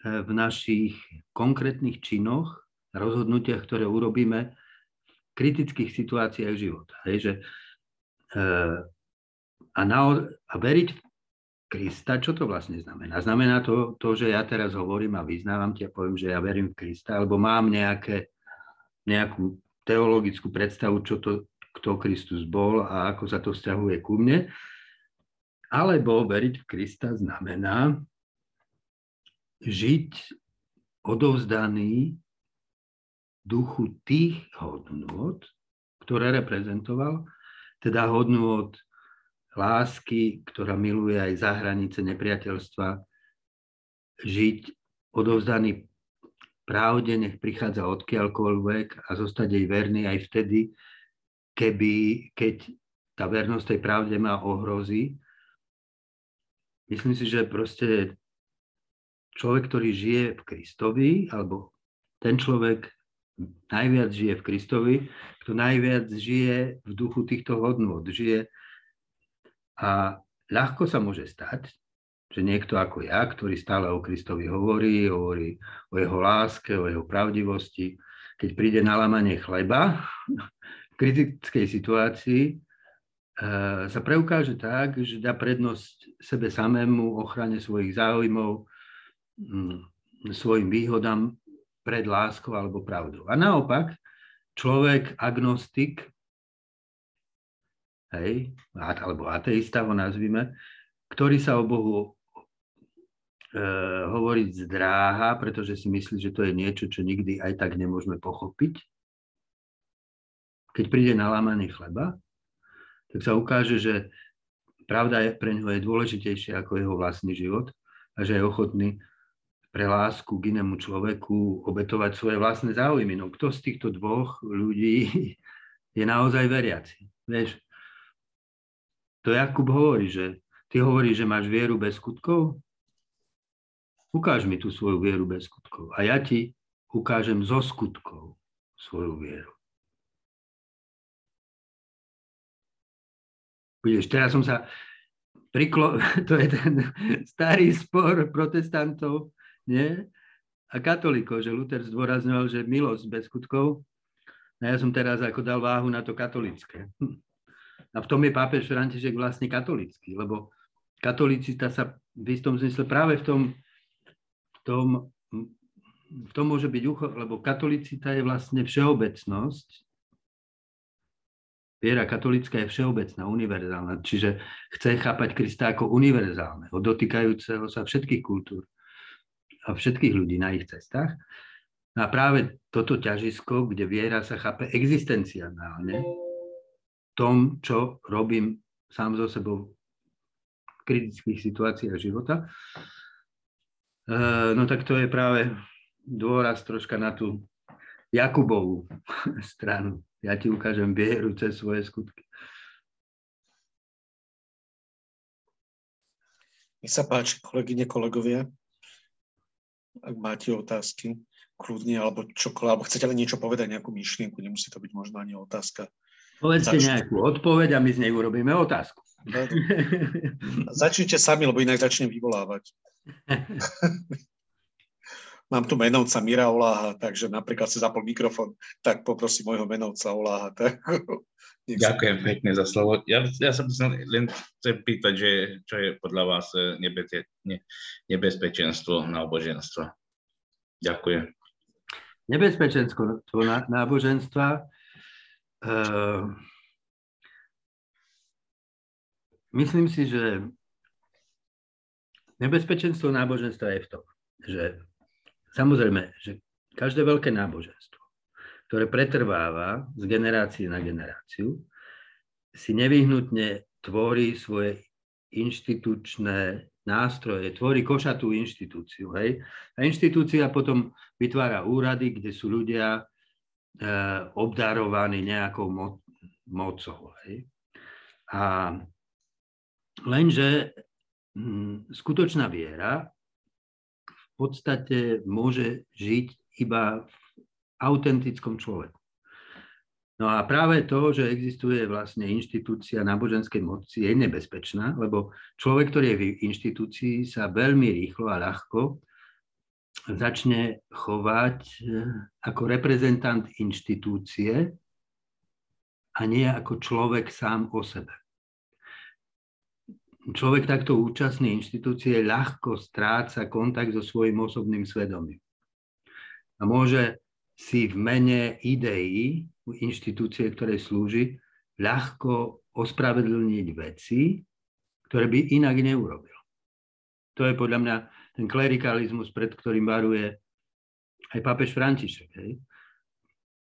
Eh, v našich konkrétnych činoch, rozhodnutiach, ktoré urobíme v kritických situáciách života. Hej, že, eh, a, na, a veriť v Krista, čo to vlastne znamená? Znamená to, to, že ja teraz hovorím a vyznávam ti a poviem, že ja verím v Krista, alebo mám nejaké, nejakú teologickú predstavu, čo to, kto Kristus bol a ako sa to vzťahuje ku mne. Alebo veriť v Krista znamená žiť odovzdaný duchu tých hodnôt, ktoré reprezentoval, teda hodnôt lásky, ktorá miluje aj za hranice nepriateľstva, žiť odovzdaný pravde, nech prichádza odkiaľkoľvek a zostať jej verný aj vtedy, keby, keď tá vernosť tej pravde ma ohrozí. Myslím si, že proste človek, ktorý žije v Kristovi, alebo ten človek najviac žije v Kristovi, kto najviac žije v duchu týchto hodnot, žije a ľahko sa môže stať, že niekto ako ja, ktorý stále o Kristovi hovorí, hovorí o jeho láske, o jeho pravdivosti, keď príde na lamanie chleba v kritickej situácii, eh, sa preukáže tak, že dá prednosť sebe samému, ochrane svojich záujmov, Mm, svojim výhodám pred láskou alebo pravdou. A naopak, človek agnostik, hej, alebo ateista ho nazvime, ktorý sa o Bohu e, hovoriť zdráha, pretože si myslí, že to je niečo, čo nikdy aj tak nemôžeme pochopiť. Keď príde na lámaný chleba, tak sa ukáže, že pravda je, pre ňoho je dôležitejšia ako jeho vlastný život a že je ochotný pre lásku k inému človeku obetovať svoje vlastné záujmy. No kto z týchto dvoch ľudí je naozaj veriaci? Vieš, to Jakub hovorí, že ty hovoríš, že máš vieru bez skutkov? Ukáž mi tú svoju vieru bez skutkov a ja ti ukážem zo skutkov svoju vieru. Budeš, teraz som sa priklo... to je ten starý spor protestantov nie? A katolíkov, že Luther zdôrazňoval, že milosť bez skutkov. A ja som teraz ako dal váhu na to katolické. A v tom je pápež František vlastne katolický, lebo katolicita sa v istom zmysle práve v tom, v tom, v tom môže byť ucho, lebo katolicita je vlastne všeobecnosť. Viera katolická je všeobecná, univerzálna, čiže chce chápať Krista ako univerzálneho, dotýkajúceho sa všetkých kultúr a všetkých ľudí na ich cestách. A práve toto ťažisko, kde viera sa chápe existenciálne, tom, čo robím sám so sebou v kritických situáciách života, e, no tak to je práve dôraz troška na tú Jakubovú stranu. Ja ti ukážem vieru cez svoje skutky. Nech sa páči, kolegyne, kolegovia ak máte otázky, kľudne, alebo čokoľvek, alebo chcete len niečo povedať, nejakú myšlienku, nemusí to byť možno ani otázka. Povedzte nejakú odpoveď a my z nej urobíme otázku. Začnite sami, lebo inak začnem vyvolávať. Mám tu menovca Mira Oláha, takže napríklad si zapol mikrofón, tak poprosím môjho menovca Oláha. Tak... Ďakujem pekne za slovo. Ja, ja sa len chcem pýtať, že čo je podľa vás eh, nebete, ne, nebezpečenstvo náboženstva. Ďakujem. Nebezpečenstvo náboženstva myslím si, že nebezpečenstvo náboženstva je v tom, že Samozrejme, že každé veľké náboženstvo, ktoré pretrváva z generácie na generáciu, si nevyhnutne tvorí svoje inštitučné nástroje, tvorí košatú inštitúciu. Hej? A inštitúcia potom vytvára úrady, kde sú ľudia obdarovaní nejakou mo- mocou. Hej? A lenže hm, skutočná viera podstate môže žiť iba v autentickom človeku. No a práve to, že existuje vlastne inštitúcia náboženskej moci, je nebezpečná, lebo človek, ktorý je v inštitúcii, sa veľmi rýchlo a ľahko začne chovať eh, ako reprezentant inštitúcie a nie ako človek sám o sebe človek takto účastný inštitúcie ľahko stráca kontakt so svojím osobným svedomím. A môže si v mene ideí inštitúcie, ktoré slúži, ľahko ospravedlniť veci, ktoré by inak neurobil. To je podľa mňa ten klerikalizmus, pred ktorým varuje aj pápež František. Hej?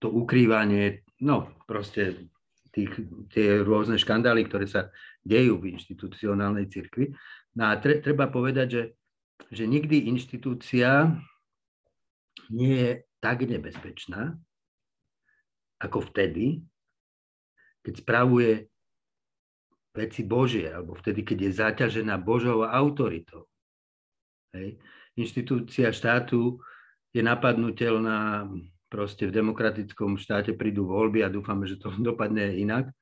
To ukrývanie, no proste tých, tie rôzne škandály, ktoré sa dejú v inštitucionálnej cirkvi. No a tre, treba povedať, že, že nikdy inštitúcia nie je tak nebezpečná, ako vtedy, keď spravuje veci Božie, alebo vtedy, keď je zaťažená Božou autoritou. Hej. Inštitúcia štátu je napadnutelná proste v demokratickom štáte prídu voľby a dúfame, že to dopadne inak.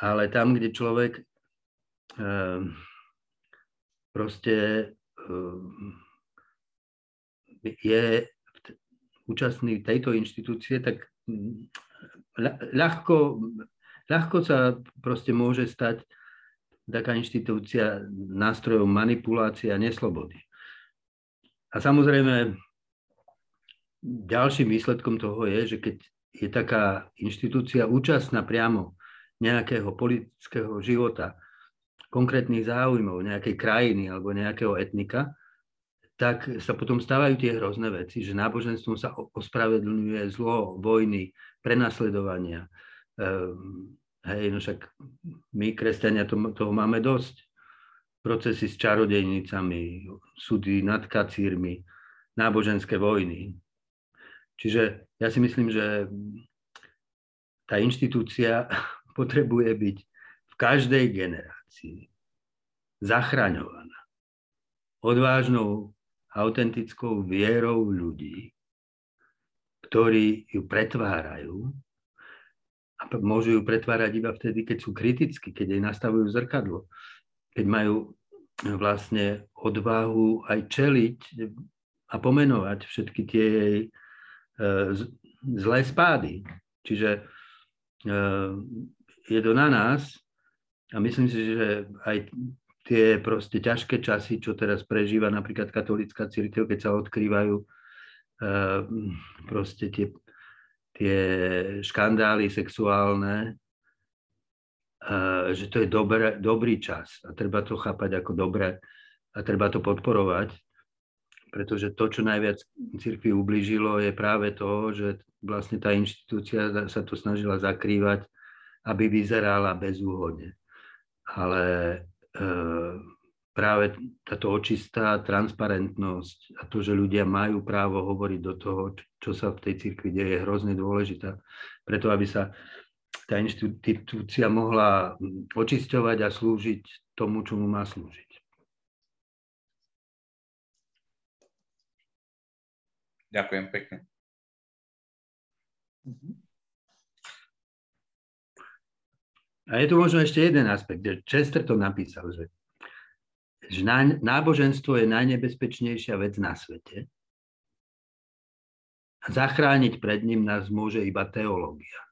Ale tam, kde človek eh, proste eh, je účastný tejto inštitúcie, tak hm, ľahko, ľahko sa proste môže stať taká inštitúcia nástrojom manipulácie a neslobody. A samozrejme, ďalším výsledkom toho je, že keď je taká inštitúcia účastná priamo nejakého politického života, konkrétnych záujmov nejakej krajiny alebo nejakého etnika, tak sa potom stávajú tie hrozné veci, že náboženstvom sa ospravedlňuje zlo, vojny, prenasledovania. Ehm, hej, no však my, kresťania, to, toho máme dosť. Procesy s čarodejnicami, súdy nad kacírmi, náboženské vojny. Čiže ja si myslím, že tá inštitúcia potrebuje byť v každej generácii zachraňovaná odvážnou, autentickou vierou ľudí, ktorí ju pretvárajú a môžu ju pretvárať iba vtedy, keď sú kritickí, keď jej nastavujú zrkadlo, keď majú vlastne odvahu aj čeliť a pomenovať všetky tie jej E, zlé spády. Čiže e, je to na nás a myslím si, že aj tie proste ťažké časy, čo teraz prežíva napríklad katolická církev, keď sa odkrývajú e, proste tie, tie škandály sexuálne, že to je dobré, dobrý čas a treba to chápať ako dobré a treba to podporovať pretože to, čo najviac cirkvi ublížilo, je práve to, že vlastne tá inštitúcia sa to snažila zakrývať, aby vyzerala bezúhodne. Ale e, práve táto očistá transparentnosť a to, že ľudia majú právo hovoriť do toho, čo sa v tej cirkvi deje, je hrozne dôležitá. Preto, aby sa tá inštitúcia mohla očisťovať a slúžiť tomu, čomu má slúžiť. Ďakujem pekne. A je tu možno ešte jeden aspekt, že Chester to napísal, že, že náboženstvo je najnebezpečnejšia vec na svete. A zachrániť pred ním nás môže iba teológia.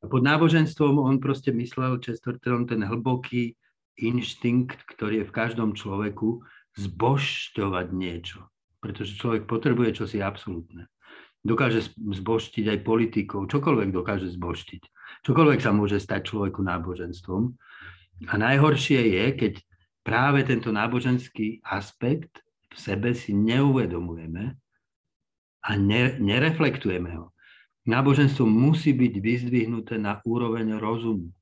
Pod náboženstvom on proste myslel Chesterton ten hlboký inštinkt, ktorý je v každom človeku, zbošťovať niečo. Pretože človek potrebuje čosi absolútne. Dokáže zboštiť aj politikov, čokoľvek dokáže zboštiť. Čokoľvek sa môže stať človeku náboženstvom. A najhoršie je, keď práve tento náboženský aspekt v sebe si neuvedomujeme a ne, nereflektujeme ho. Náboženstvo musí byť vyzdvihnuté na úroveň rozumu.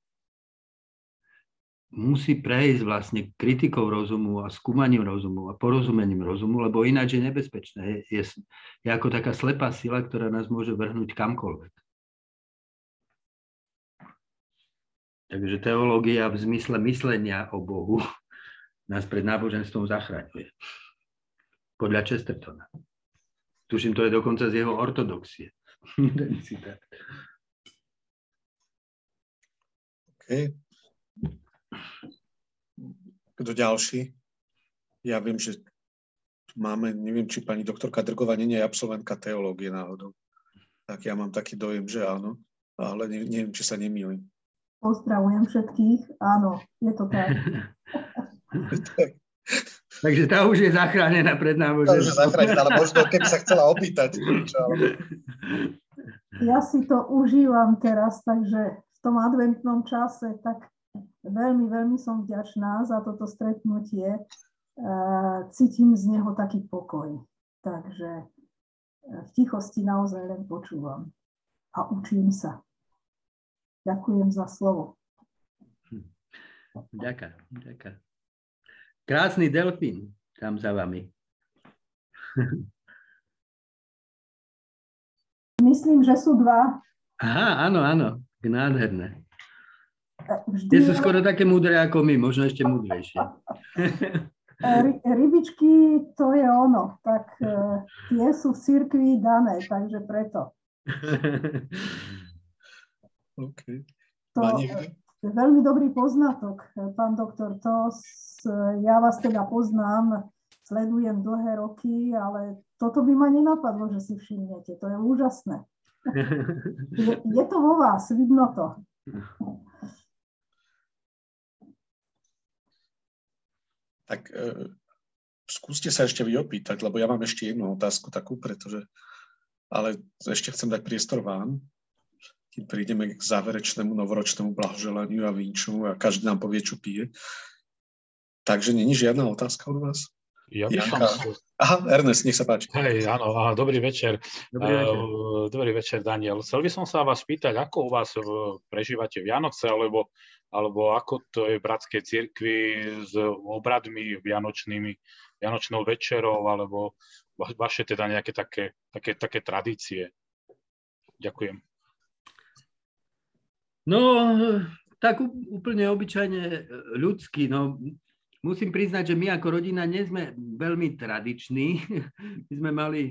Musí prejsť vlastne kritikou rozumu a skúmaním rozumu a porozumením rozumu, lebo ináč je nebezpečné. Je, je, je ako taká slepá sila, ktorá nás môže vrhnúť kamkoľvek. Takže teológia v zmysle myslenia o Bohu nás pred náboženstvom zachraňuje. Podľa Chestertona. Tuším, to je dokonca z jeho ortodoxie. OK. Kto ďalší? Ja viem, že tu máme, neviem, či pani doktorka Drgová nie je absolventka teológie náhodou. Tak ja mám taký dojem, že áno, ale neviem, či sa nemýlim. Pozdravujem všetkých. Áno, je to tak. Takže tá už je zachránená pred náboženstvom. Tá už je zachránená, ale možno keby sa chcela opýtať. Čo. Ja si to užívam teraz, takže v tom adventnom čase, tak veľmi, veľmi som vďačná za toto stretnutie. E, cítim z neho taký pokoj. Takže e, v tichosti naozaj len počúvam a učím sa. Ďakujem za slovo. Ďakujem, ďakujem. Krásny delfín tam za vami. Myslím, že sú dva. Aha, áno, áno, nádherné. Vždy Tie sú skoro také múdre ako my, možno ešte múdrejšie. Rybičky, to je ono, tak uh, tie sú v cirkvi dané, takže preto. Okay. To veľmi dobrý poznatok, pán doktor. To ja vás teda poznám, sledujem dlhé roky, ale toto by ma nenapadlo, že si všimnete. To je úžasné. Je, to vo vás, vidno to. Tak e, skúste sa ešte vy opýtať, lebo ja mám ešte jednu otázku takú, pretože, ale ešte chcem dať priestor vám kým prídeme k záverečnému novoročnému blahoželaniu a vínču a každý nám povie, čo pije. Takže není žiadna otázka od vás? Ja by som... Aha, Ernest, nech sa páči. Hej, áno, aha, dobrý večer. Dobrý večer. Uh, dobrý večer, Daniel. Chcel by som sa vás pýtať, ako u vás uh, prežívate Vianoce, alebo, alebo ako to je v bratskej cirkvi s obradmi vianočnými, vianočnou večerou, alebo vaše teda nejaké také, také, také tradície. Ďakujem. No, tak úplne obyčajne e, ľudský. No, musím priznať, že my ako rodina nie sme veľmi tradiční. My sme mali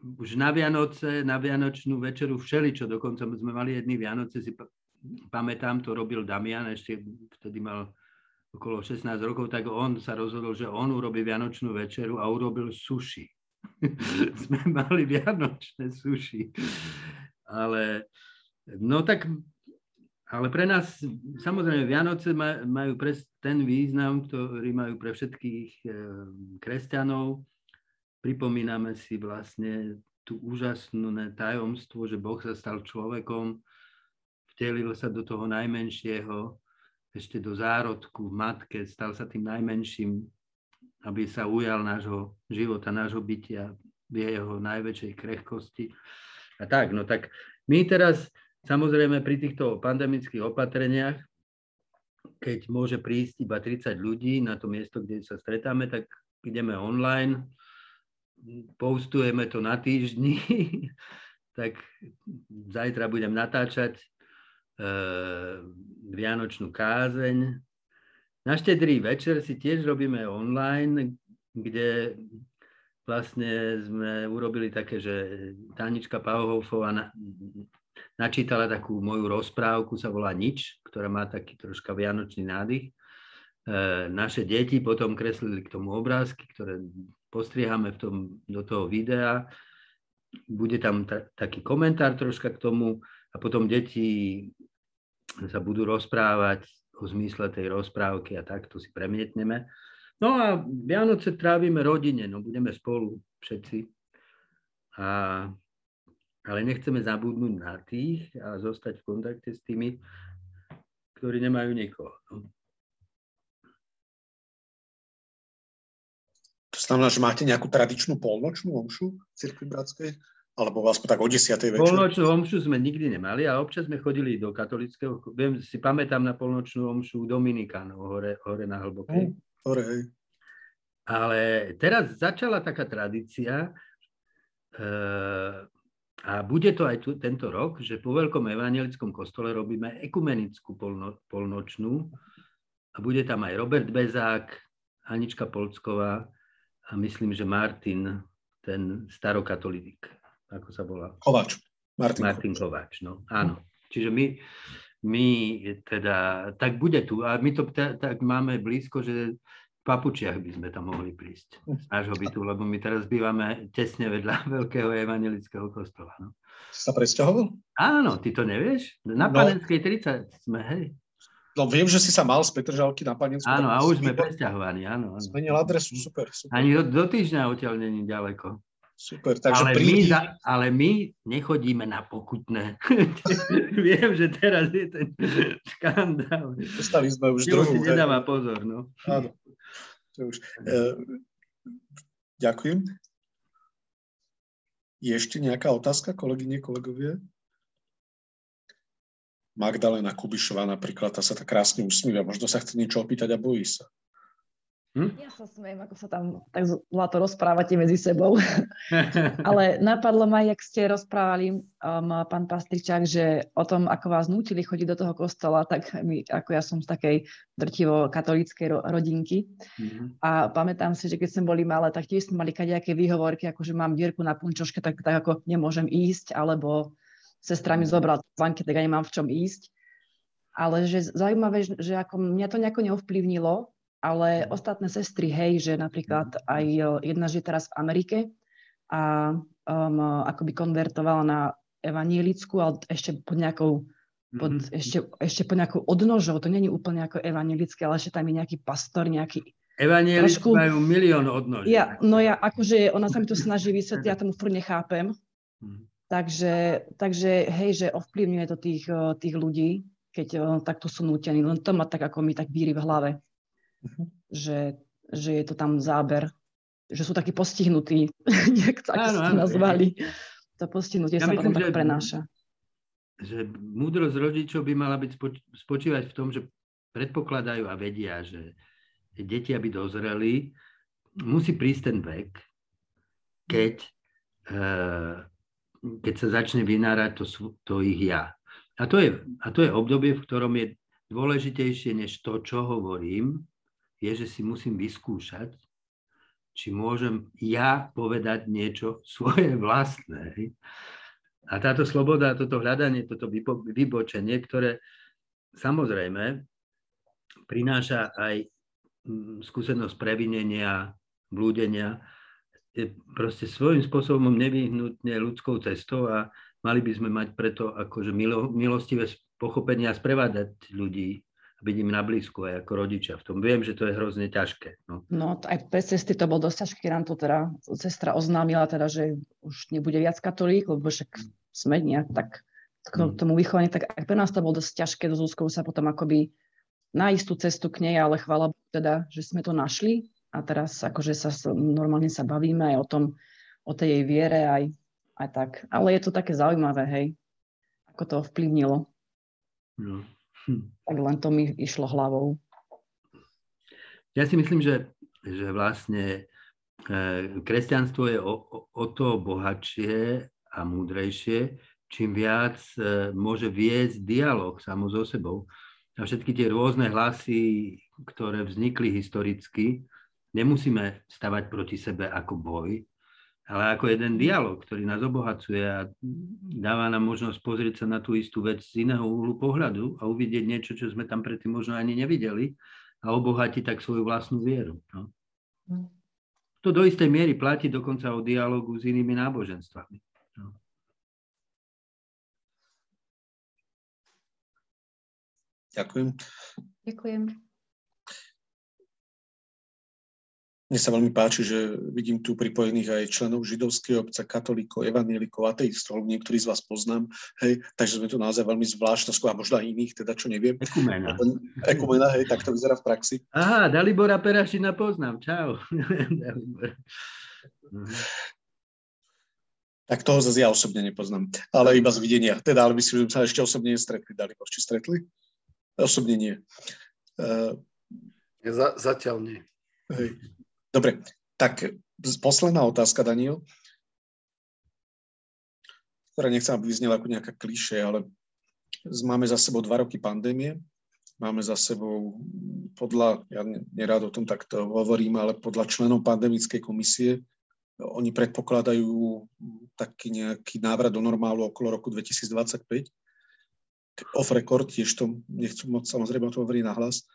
už na Vianoce, na Vianočnú večeru všeličo, dokonca sme mali jedny Vianoce, si pamätám, to robil Damian, ešte vtedy mal okolo 16 rokov, tak on sa rozhodol, že on urobí Vianočnú večeru a urobil suši. sme mali Vianočné suši. Ale no tak ale pre nás, samozrejme, Vianoce majú pre ten význam, ktorý majú pre všetkých eh, kresťanov. Pripomíname si vlastne tú úžasné tajomstvo, že Boh sa stal človekom, vtelil sa do toho najmenšieho, ešte do zárodku v matke, stal sa tým najmenším, aby sa ujal nášho života, nášho bytia v jeho najväčšej krehkosti. A tak, no tak my teraz Samozrejme pri týchto pandemických opatreniach, keď môže prísť iba 30 ľudí na to miesto, kde sa stretáme, tak ideme online, postujeme to na týždni, tak zajtra budem natáčať e, Vianočnú kázeň. Na štedrý večer si tiež robíme online, kde vlastne sme urobili také, že Tanička Pauhofová načítala takú moju rozprávku, sa volá Nič, ktorá má taký troška vianočný nádych. E, naše deti potom kreslili k tomu obrázky, ktoré postriehame v tom, do toho videa. Bude tam ta, taký komentár troška k tomu a potom deti sa budú rozprávať o zmysle tej rozprávky a tak to si premietneme. No a Vianoce trávime rodine, no budeme spolu všetci. A ale nechceme zabudnúť na tých a zostať v kontakte s tými, ktorí nemajú nikoho. No. To znamená, že máte nejakú tradičnú polnočnú omšu v Cirkvi Bratskej? Alebo vás tak o 10. večer? Polnočnú omšu sme nikdy nemali, ale občas sme chodili do katolického. Viem, si pamätám na polnočnú omšu Dominikánov hore, hore na Hlbokej. Hm, hore, hej. Ale teraz začala taká tradícia, e, a bude to aj tu, tento rok, že po Veľkom evangelickom kostole robíme ekumenickú polno, polnočnú a bude tam aj Robert Bezák, Anička Polcková a myslím, že Martin, ten starokatolík, ako sa volá? Kováč. Martin, Martin Kováč, no áno. Čiže my, my teda, tak bude tu a my to tak máme blízko, že papučiach by sme tam mohli prísť z nášho bytu, lebo my teraz bývame tesne vedľa veľkého evangelického kostola. No. Sa presťahoval? Áno, ty to nevieš? Na no. Panenskej 30 sme, hej. No viem, že si sa mal z Petržalky na Panensku. Áno, a už sme presťahovaní, áno. áno. Zmenil adresu, super, super. Ani do, do týždňa odtiaľ není ďaleko. Super, takže ale, prídi... my za, ale my nechodíme na pokutné. Viem, že teraz je ten škandál. Dostali sme už druhú. nedáva pozor, no. Áno. To už. E, ďakujem. Je ešte nejaká otázka, kolegyne, kolegovia? Magdalena Kubišová napríklad, tá sa tak krásne usmíva, možno sa chce niečo opýtať a bojí sa. Hm? Ja sa smiem, ako sa tam tak zlato rozprávate medzi sebou. Ale napadlo ma, jak ste rozprávali, um, pán Pastričák, že o tom, ako vás nutili chodiť do toho kostola, tak my, ako ja som z takej drtivo katolíckej ro- rodinky. Mm-hmm. A pamätám si, že keď sme boli malé, tak tiež sme mali kadejaké výhovorky, ako že mám dierku na punčoške, tak, tak ako nemôžem ísť, alebo sestra mi zobrala banky, tak ja nemám v čom ísť. Ale že zaujímavé, že ako mňa to nejako neovplyvnilo, ale ostatné sestry, hej, že napríklad mhm. aj e, jedna žije teraz v Amerike a um, akoby konvertovala na evanielickú, ale ešte pod nejakou pod, mm-hmm. ešte, ešte pod nejakou odnožou, to není úplne ako evanielické, ale ešte tam je nejaký pastor, nejaký Evanielici trošku... majú milión odnoží. Ja, no ja, akože ona sa mi to snaží vysvetliť, ja tomu furt nechápem. Mm. Takže, takže hej, že ovplyvňuje to tých, e, tých ľudí, keď takto sú nútení. Len to ma tak ako mi tak víri v hlave. Uh-huh. Že, že je to tam záber, že sú takí postihnutí, nejak tak áno, áno, nazvali. To postihnutie ja sa myslím, potom tak prenáša. Že múdrosť rodičov by mala byť spočívať v tom, že predpokladajú a vedia, že deti, aby dozreli, musí prísť ten vek, keď, eh, keď sa začne vynárať to, to ich ja. A to, je, a to je obdobie, v ktorom je dôležitejšie než to, čo hovorím, je, že si musím vyskúšať, či môžem ja povedať niečo svoje vlastné. A táto sloboda, toto hľadanie, toto vybočenie, ktoré samozrejme prináša aj mm, skúsenosť previnenia, blúdenia, je proste svojím spôsobom nevyhnutne ľudskou cestou a mali by sme mať preto akože milo, milostivé pochopenie a sprevádzať ľudí byť im na blízku aj ako rodičia. V tom viem, že to je hrozne ťažké. No, no aj bez cesty to bolo dosť ťažké. Nám to teda sestra oznámila, teda, že už nebude viac katolík, lebo však sme nejak tak k mm. tomu vychovanie, tak aj pre nás to bolo dosť ťažké do Zúskov sa potom akoby na istú cestu k nej, ale chvála teda, že sme to našli a teraz akože sa normálne sa bavíme aj o tom, o tej jej viere aj, aj tak. Ale je to také zaujímavé, hej, ako to ovplyvnilo. No. Hm. Tak len to mi išlo hlavou. Ja si myslím, že, že vlastne e, kresťanstvo je o, o, to bohatšie a múdrejšie, čím viac e, môže viesť dialog samo so sebou. A všetky tie rôzne hlasy, ktoré vznikli historicky, nemusíme stavať proti sebe ako boj, ale ako jeden dialog, ktorý nás obohacuje a dáva nám možnosť pozrieť sa na tú istú vec z iného uhlu pohľadu a uvidieť niečo, čo sme tam predtým možno ani nevideli a obohatiť tak svoju vlastnú vieru. No. To do istej miery platí dokonca o dialogu s inými náboženstvami. No. Ďakujem. Ďakujem. Mne sa veľmi páči, že vidím tu pripojených aj členov židovského obca, katolíkov, evanielikov, ateistov, niektorí z vás poznám, hej, takže sme tu naozaj veľmi zvláštna a možno aj iných, teda čo neviem. Ekumena. Ekumena, hej, tak to vyzerá v praxi. Aha, Dalibora Perašina poznám, čau. tak toho zase ja osobne nepoznám, ale iba z videnia. Teda, ale myslím, že sa ešte osobne nestretli. Dalibor, či stretli? Osobne nie. Uh, ja zatiaľ nie. Hej. Dobre, tak posledná otázka, Daniel, ktorá nechcem, aby vyznela ako nejaká kliše, ale máme za sebou dva roky pandémie, máme za sebou podľa, ja nerád o tom takto hovorím, ale podľa členov pandemickej komisie, oni predpokladajú taký nejaký návrat do normálu okolo roku 2025. Off record, tiež to nechcú moc samozrejme to hovoriť nahlas.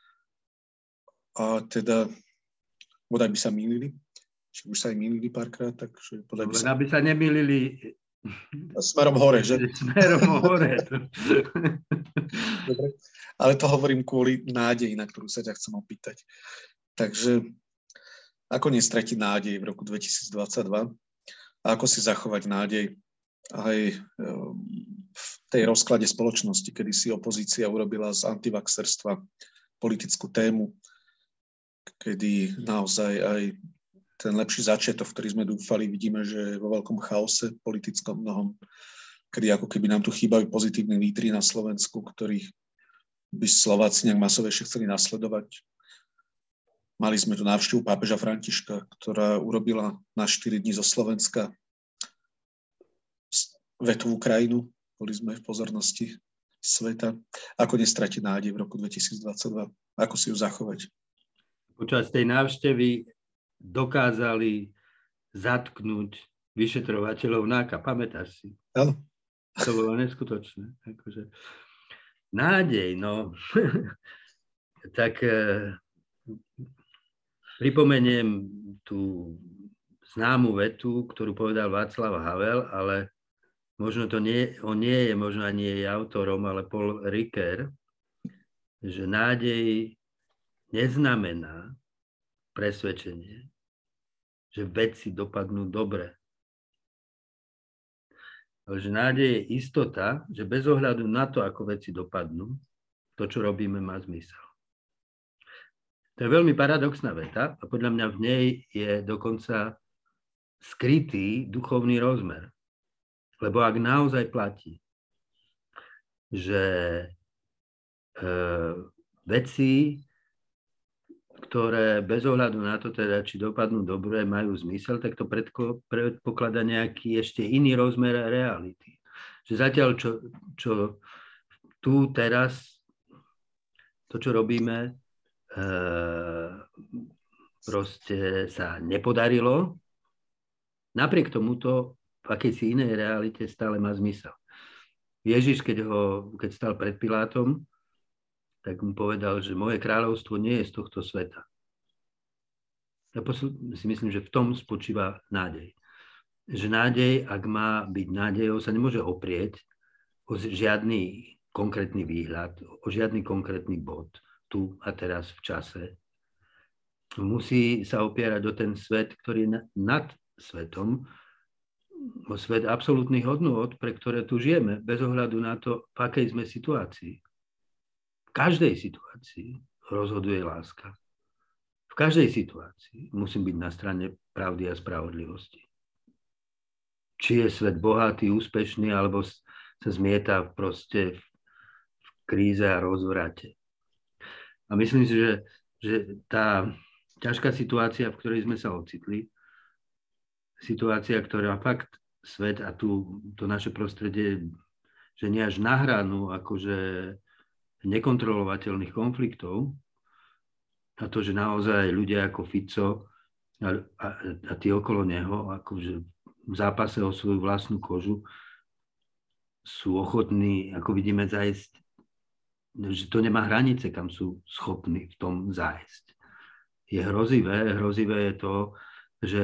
A teda bodaj by sa mýlili, či už sa aj mýlili párkrát, takže podaj by sa... Aby sa nemýlili Smerom hore, že? Smerom hore. Dobre. Ale to hovorím kvôli nádeji, na ktorú sa ťa chcem opýtať. Takže ako nestratiť nádej v roku 2022 a ako si zachovať nádej aj v tej rozklade spoločnosti, kedy si opozícia urobila z antivaxerstva politickú tému, kedy naozaj aj ten lepší začiatok, ktorý sme dúfali, vidíme, že vo veľkom chaose politickom mnohom, kedy ako keby nám tu chýbajú pozitívne lídry na Slovensku, ktorých by Slováci nejak masovejšie chceli nasledovať. Mali sme tu návštevu pápeža Františka, ktorá urobila na 4 dní zo Slovenska vetovú krajinu. Boli sme v pozornosti sveta. Ako nestratiť nádej v roku 2022? Ako si ju zachovať? Počas tej návštevy dokázali zatknúť vyšetrovateľov náka. Pamätáš si? Áno. To bolo neskutočné. Akože, nádej, no. tak e, pripomeniem tú známu vetu, ktorú povedal Václav Havel, ale možno to nie, on nie je, možno ani jej autorom, ale Paul Ricker, že nádej neznamená presvedčenie, že veci dopadnú dobre. Ale že nádej je istota, že bez ohľadu na to, ako veci dopadnú, to, čo robíme, má zmysel. To je veľmi paradoxná veta a podľa mňa v nej je dokonca skrytý duchovný rozmer. Lebo ak naozaj platí, že e, veci ktoré bez ohľadu na to, teda, či dopadnú dobre, majú zmysel, tak to predpokladá nejaký ešte iný rozmer reality. Že zatiaľ, čo, čo tu teraz, to, čo robíme, e, proste sa nepodarilo, napriek tomuto v akejsi inej realite stále má zmysel. Ježiš, keď, ho, keď stal pred Pilátom, tak mu povedal, že moje kráľovstvo nie je z tohto sveta. Ja si myslím, že v tom spočíva nádej. Že nádej, ak má byť nádejou, sa nemôže oprieť o žiadny konkrétny výhľad, o žiadny konkrétny bod tu a teraz v čase. Musí sa opierať o ten svet, ktorý je nad svetom, o svet absolútnych hodnôt, pre ktoré tu žijeme, bez ohľadu na to, v akej sme situácii každej situácii rozhoduje láska. V každej situácii musím byť na strane pravdy a spravodlivosti. Či je svet bohatý, úspešný, alebo sa zmieta proste v kríze a rozvrate. A myslím si, že, že tá ťažká situácia, v ktorej sme sa ocitli, situácia, ktorá fakt svet a tu to naše prostredie, že nie až na hranu, akože nekontrolovateľných konfliktov a to, že naozaj ľudia ako Fico a, a, a tí okolo neho akože zápase o svoju vlastnú kožu sú ochotní, ako vidíme, zajsť, že to nemá hranice, kam sú schopní v tom zájsť. Je hrozivé, hrozivé je to, že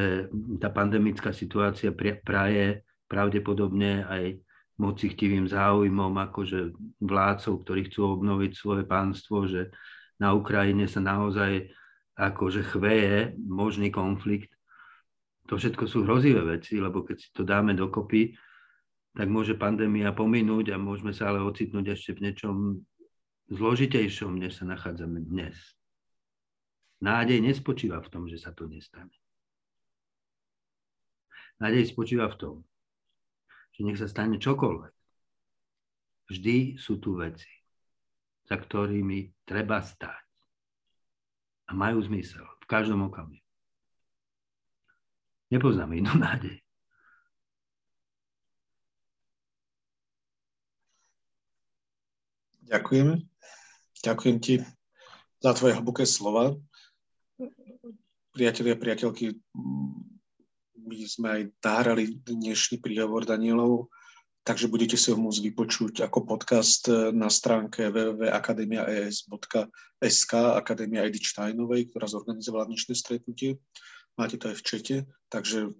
tá pandemická situácia praje pravdepodobne aj mocictivým záujmom akože vládcov, ktorí chcú obnoviť svoje pánstvo, že na Ukrajine sa naozaj akože chveje možný konflikt. To všetko sú hrozivé veci, lebo keď si to dáme dokopy, tak môže pandémia pominúť a môžeme sa ale ocitnúť ešte v niečom zložitejšom, než sa nachádzame dnes. Nádej nespočíva v tom, že sa to nestane. Nádej spočíva v tom, že nech sa stane čokoľvek. Vždy sú tu veci, za ktorými treba stáť. A majú zmysel v každom okamihu. Nepoznám inú nádej. Ďakujem. Ďakujem ti za tvoje hlboké slova. Priatelia, priateľky, my sme aj nahrali dnešný príhovor Danielov, takže budete si ho môcť vypočuť ako podcast na stránke www.akademia.es.sk Akadémia Edith Steinovej, ktorá zorganizovala dnešné stretnutie. Máte to aj v čete, takže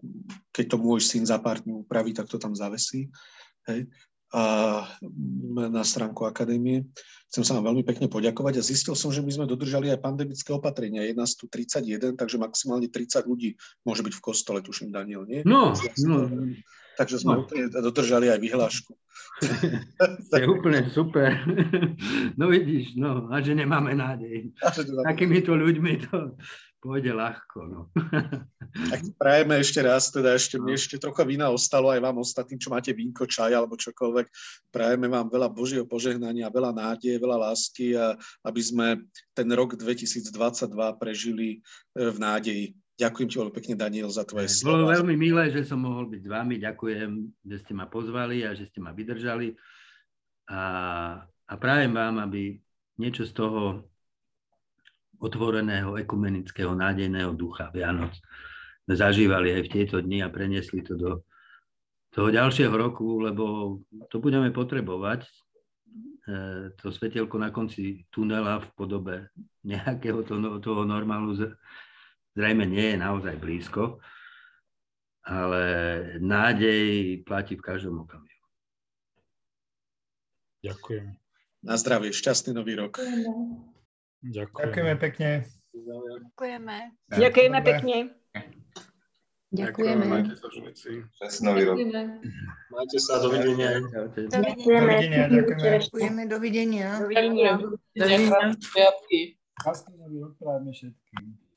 keď to môj syn za pár dní upraví, tak to tam zavesí. Hej a na stránku akadémie. Chcem sa vám veľmi pekne poďakovať a zistil som, že my sme dodržali aj pandemické opatrenia. Je nás tu 31, takže maximálne 30 ľudí môže byť v kostole, tuším, Daniel, nie? No, no. Takže sme no. dodržali aj vyhlášku. to je úplne super. No vidíš, no, a že nemáme nádej. Takýmito ľuďmi to pôjde ľahko. No. Tak prajeme ešte raz, teda ešte mne ešte trocha vína ostalo aj vám ostatným, čo máte vínko, čaj alebo čokoľvek. Prajeme vám veľa Božieho požehnania, veľa nádeje, veľa lásky a aby sme ten rok 2022 prežili e, v nádeji. Ďakujem ti veľmi pekne, Daniel, za tvoje slova. Bolo veľmi milé, že som mohol byť s vami. Ďakujem, že ste ma pozvali a že ste ma vydržali. A, a prajem vám, aby niečo z toho otvoreného, ekumenického, nádejného ducha Vianoc zažívali aj v tieto dni a preniesli to do toho ďalšieho roku, lebo to budeme potrebovať, e, to svetelko na konci tunela v podobe nejakého to, toho normálu zrejme nie je naozaj blízko, ale nádej platí v každom okamihu. Ďakujem. Na zdravie, šťastný nový rok. Ďakujeme. Ďakujeme pekne. Ďakujeme. Ďakujeme pekne. Ďakujeme. Majte sa. Šťastný rok. Majte sa, dovidenia. Ďakujeme. Ďakujeme, dovidenia. Dovidenia. Dovidenia. Krásny nový rok prajeme všetkým.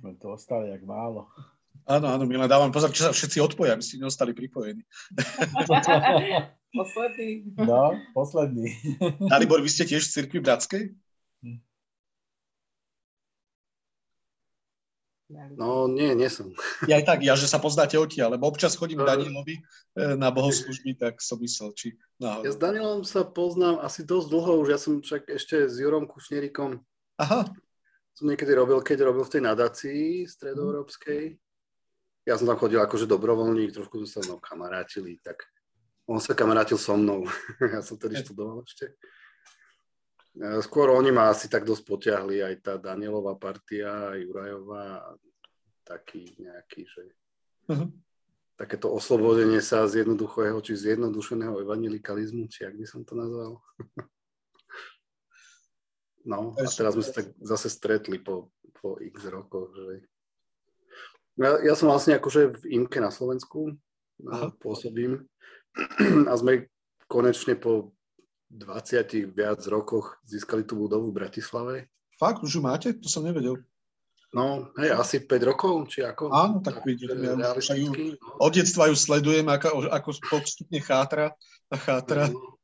Sme to ostali jak málo. Áno, áno, my len dávam pozor, čo sa všetci odpoja, aby ste neostali pripojení. posledný. No, posledný. Dalibor, vy ste tiež v cirkvi bratskej? No, nie, nie som. Ja aj tak, ja, že sa poznáte odtiaľ, lebo občas chodím k Danielovi eh, na bohoslužby, tak som myslel, či náhodou. Ja s Danielom sa poznám asi dosť dlho, už ja som však ešte s Jurom Kušnerikom Aha som niekedy robil, keď robil v tej nadácii stredoeurópskej. Ja som tam chodil akože dobrovoľník, trošku sme sa mnou kamarátili, tak on sa kamarátil so mnou. ja som tedy študoval ešte. Skôr oni ma asi tak dosť potiahli, aj tá Danielová partia, aj Jurajová, taký nejaký, že uh-huh. takéto oslobodenie sa z jednoduchého, či zjednodušeného evangelikalizmu, či ak by som to nazval. No a teraz sme sa tak zase stretli po, po x rokoch. Že... Ja, ja som vlastne akože v IMKE na Slovensku Aha. pôsobím a sme konečne po 20 viac rokoch získali tú budovu v Bratislave. Fakt, už ju máte? To som nevedel. No, hej, asi 5 rokov, či ako? Áno, tak, tak vidím. Ja ju, no. od detstva ju sledujem, ako, ako postupne chátra a chátra. No,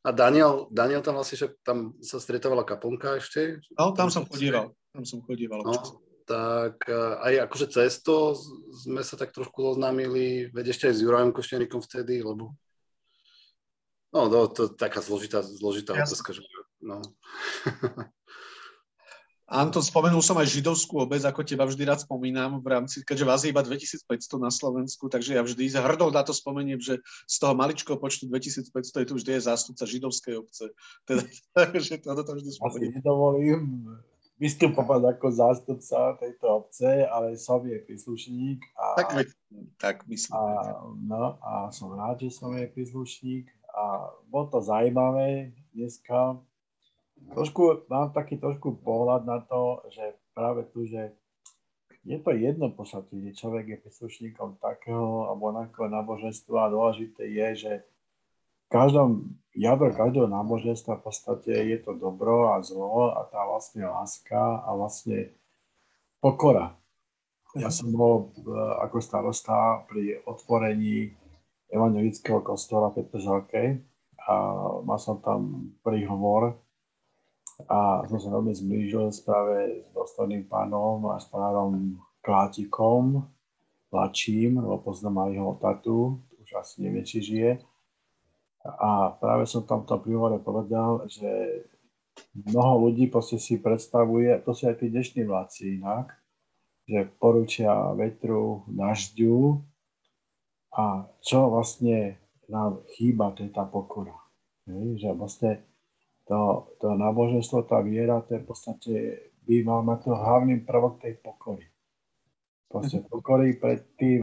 a Daniel, Daniel tam vlastne, že tam sa stretávala kaponka ešte. No, tam som chodíval. Tam som chodíval. No, tak aj akože cesto sme sa tak trošku oznámili, veď ešte aj s Jurajom Košťanikom vtedy, lebo No, no to je taká zložitá, zložitá otázka, že no. Anton, spomenul som aj židovskú obec, ako teba vždy rád spomínam, v rámci, keďže vás je iba 2500 na Slovensku, takže ja vždy hrdou na to spomeniem, že z toho maličkého počtu 2500 je tu vždy je zástupca židovskej obce. Teda, takže toto to vždy Asi spomeniem. nedovolím vystupovať ako zástupca tejto obce, ale som jej príslušník a, Tak, tak myslím. a, no, a som rád, že som jej príslušník a bolo to zaujímavé dneska. Trošku, mám taký trošku pohľad na to, že práve tu, že je to jedno podstate, že človek je príslušníkom takého alebo onakého náboženstva a dôležité je, že každom, jadro každého náboženstva v podstate je to dobro a zlo a tá vlastne láska a vlastne pokora. Ja som bol e, ako starosta pri otvorení evangelického kostola v Petržalke a mal som tam príhovor a som sa veľmi zblížil práve s dostojným pánom a s pánom Klátikom, mladším, lebo poznám aj jeho tatu, už asi nevie, či žije. A práve som tam v tom príhovore povedal, že mnoho ľudí proste si predstavuje, to sú aj tí dnešní vládci inak, že poručia vetru, dažďu a čo vlastne nám chýba, to je tá pokora. Že vlastne to, to náboženstvo, tá viera, to je v podstate, by mal mať to hlavný prvok tej pokory. Proste pokory pred tým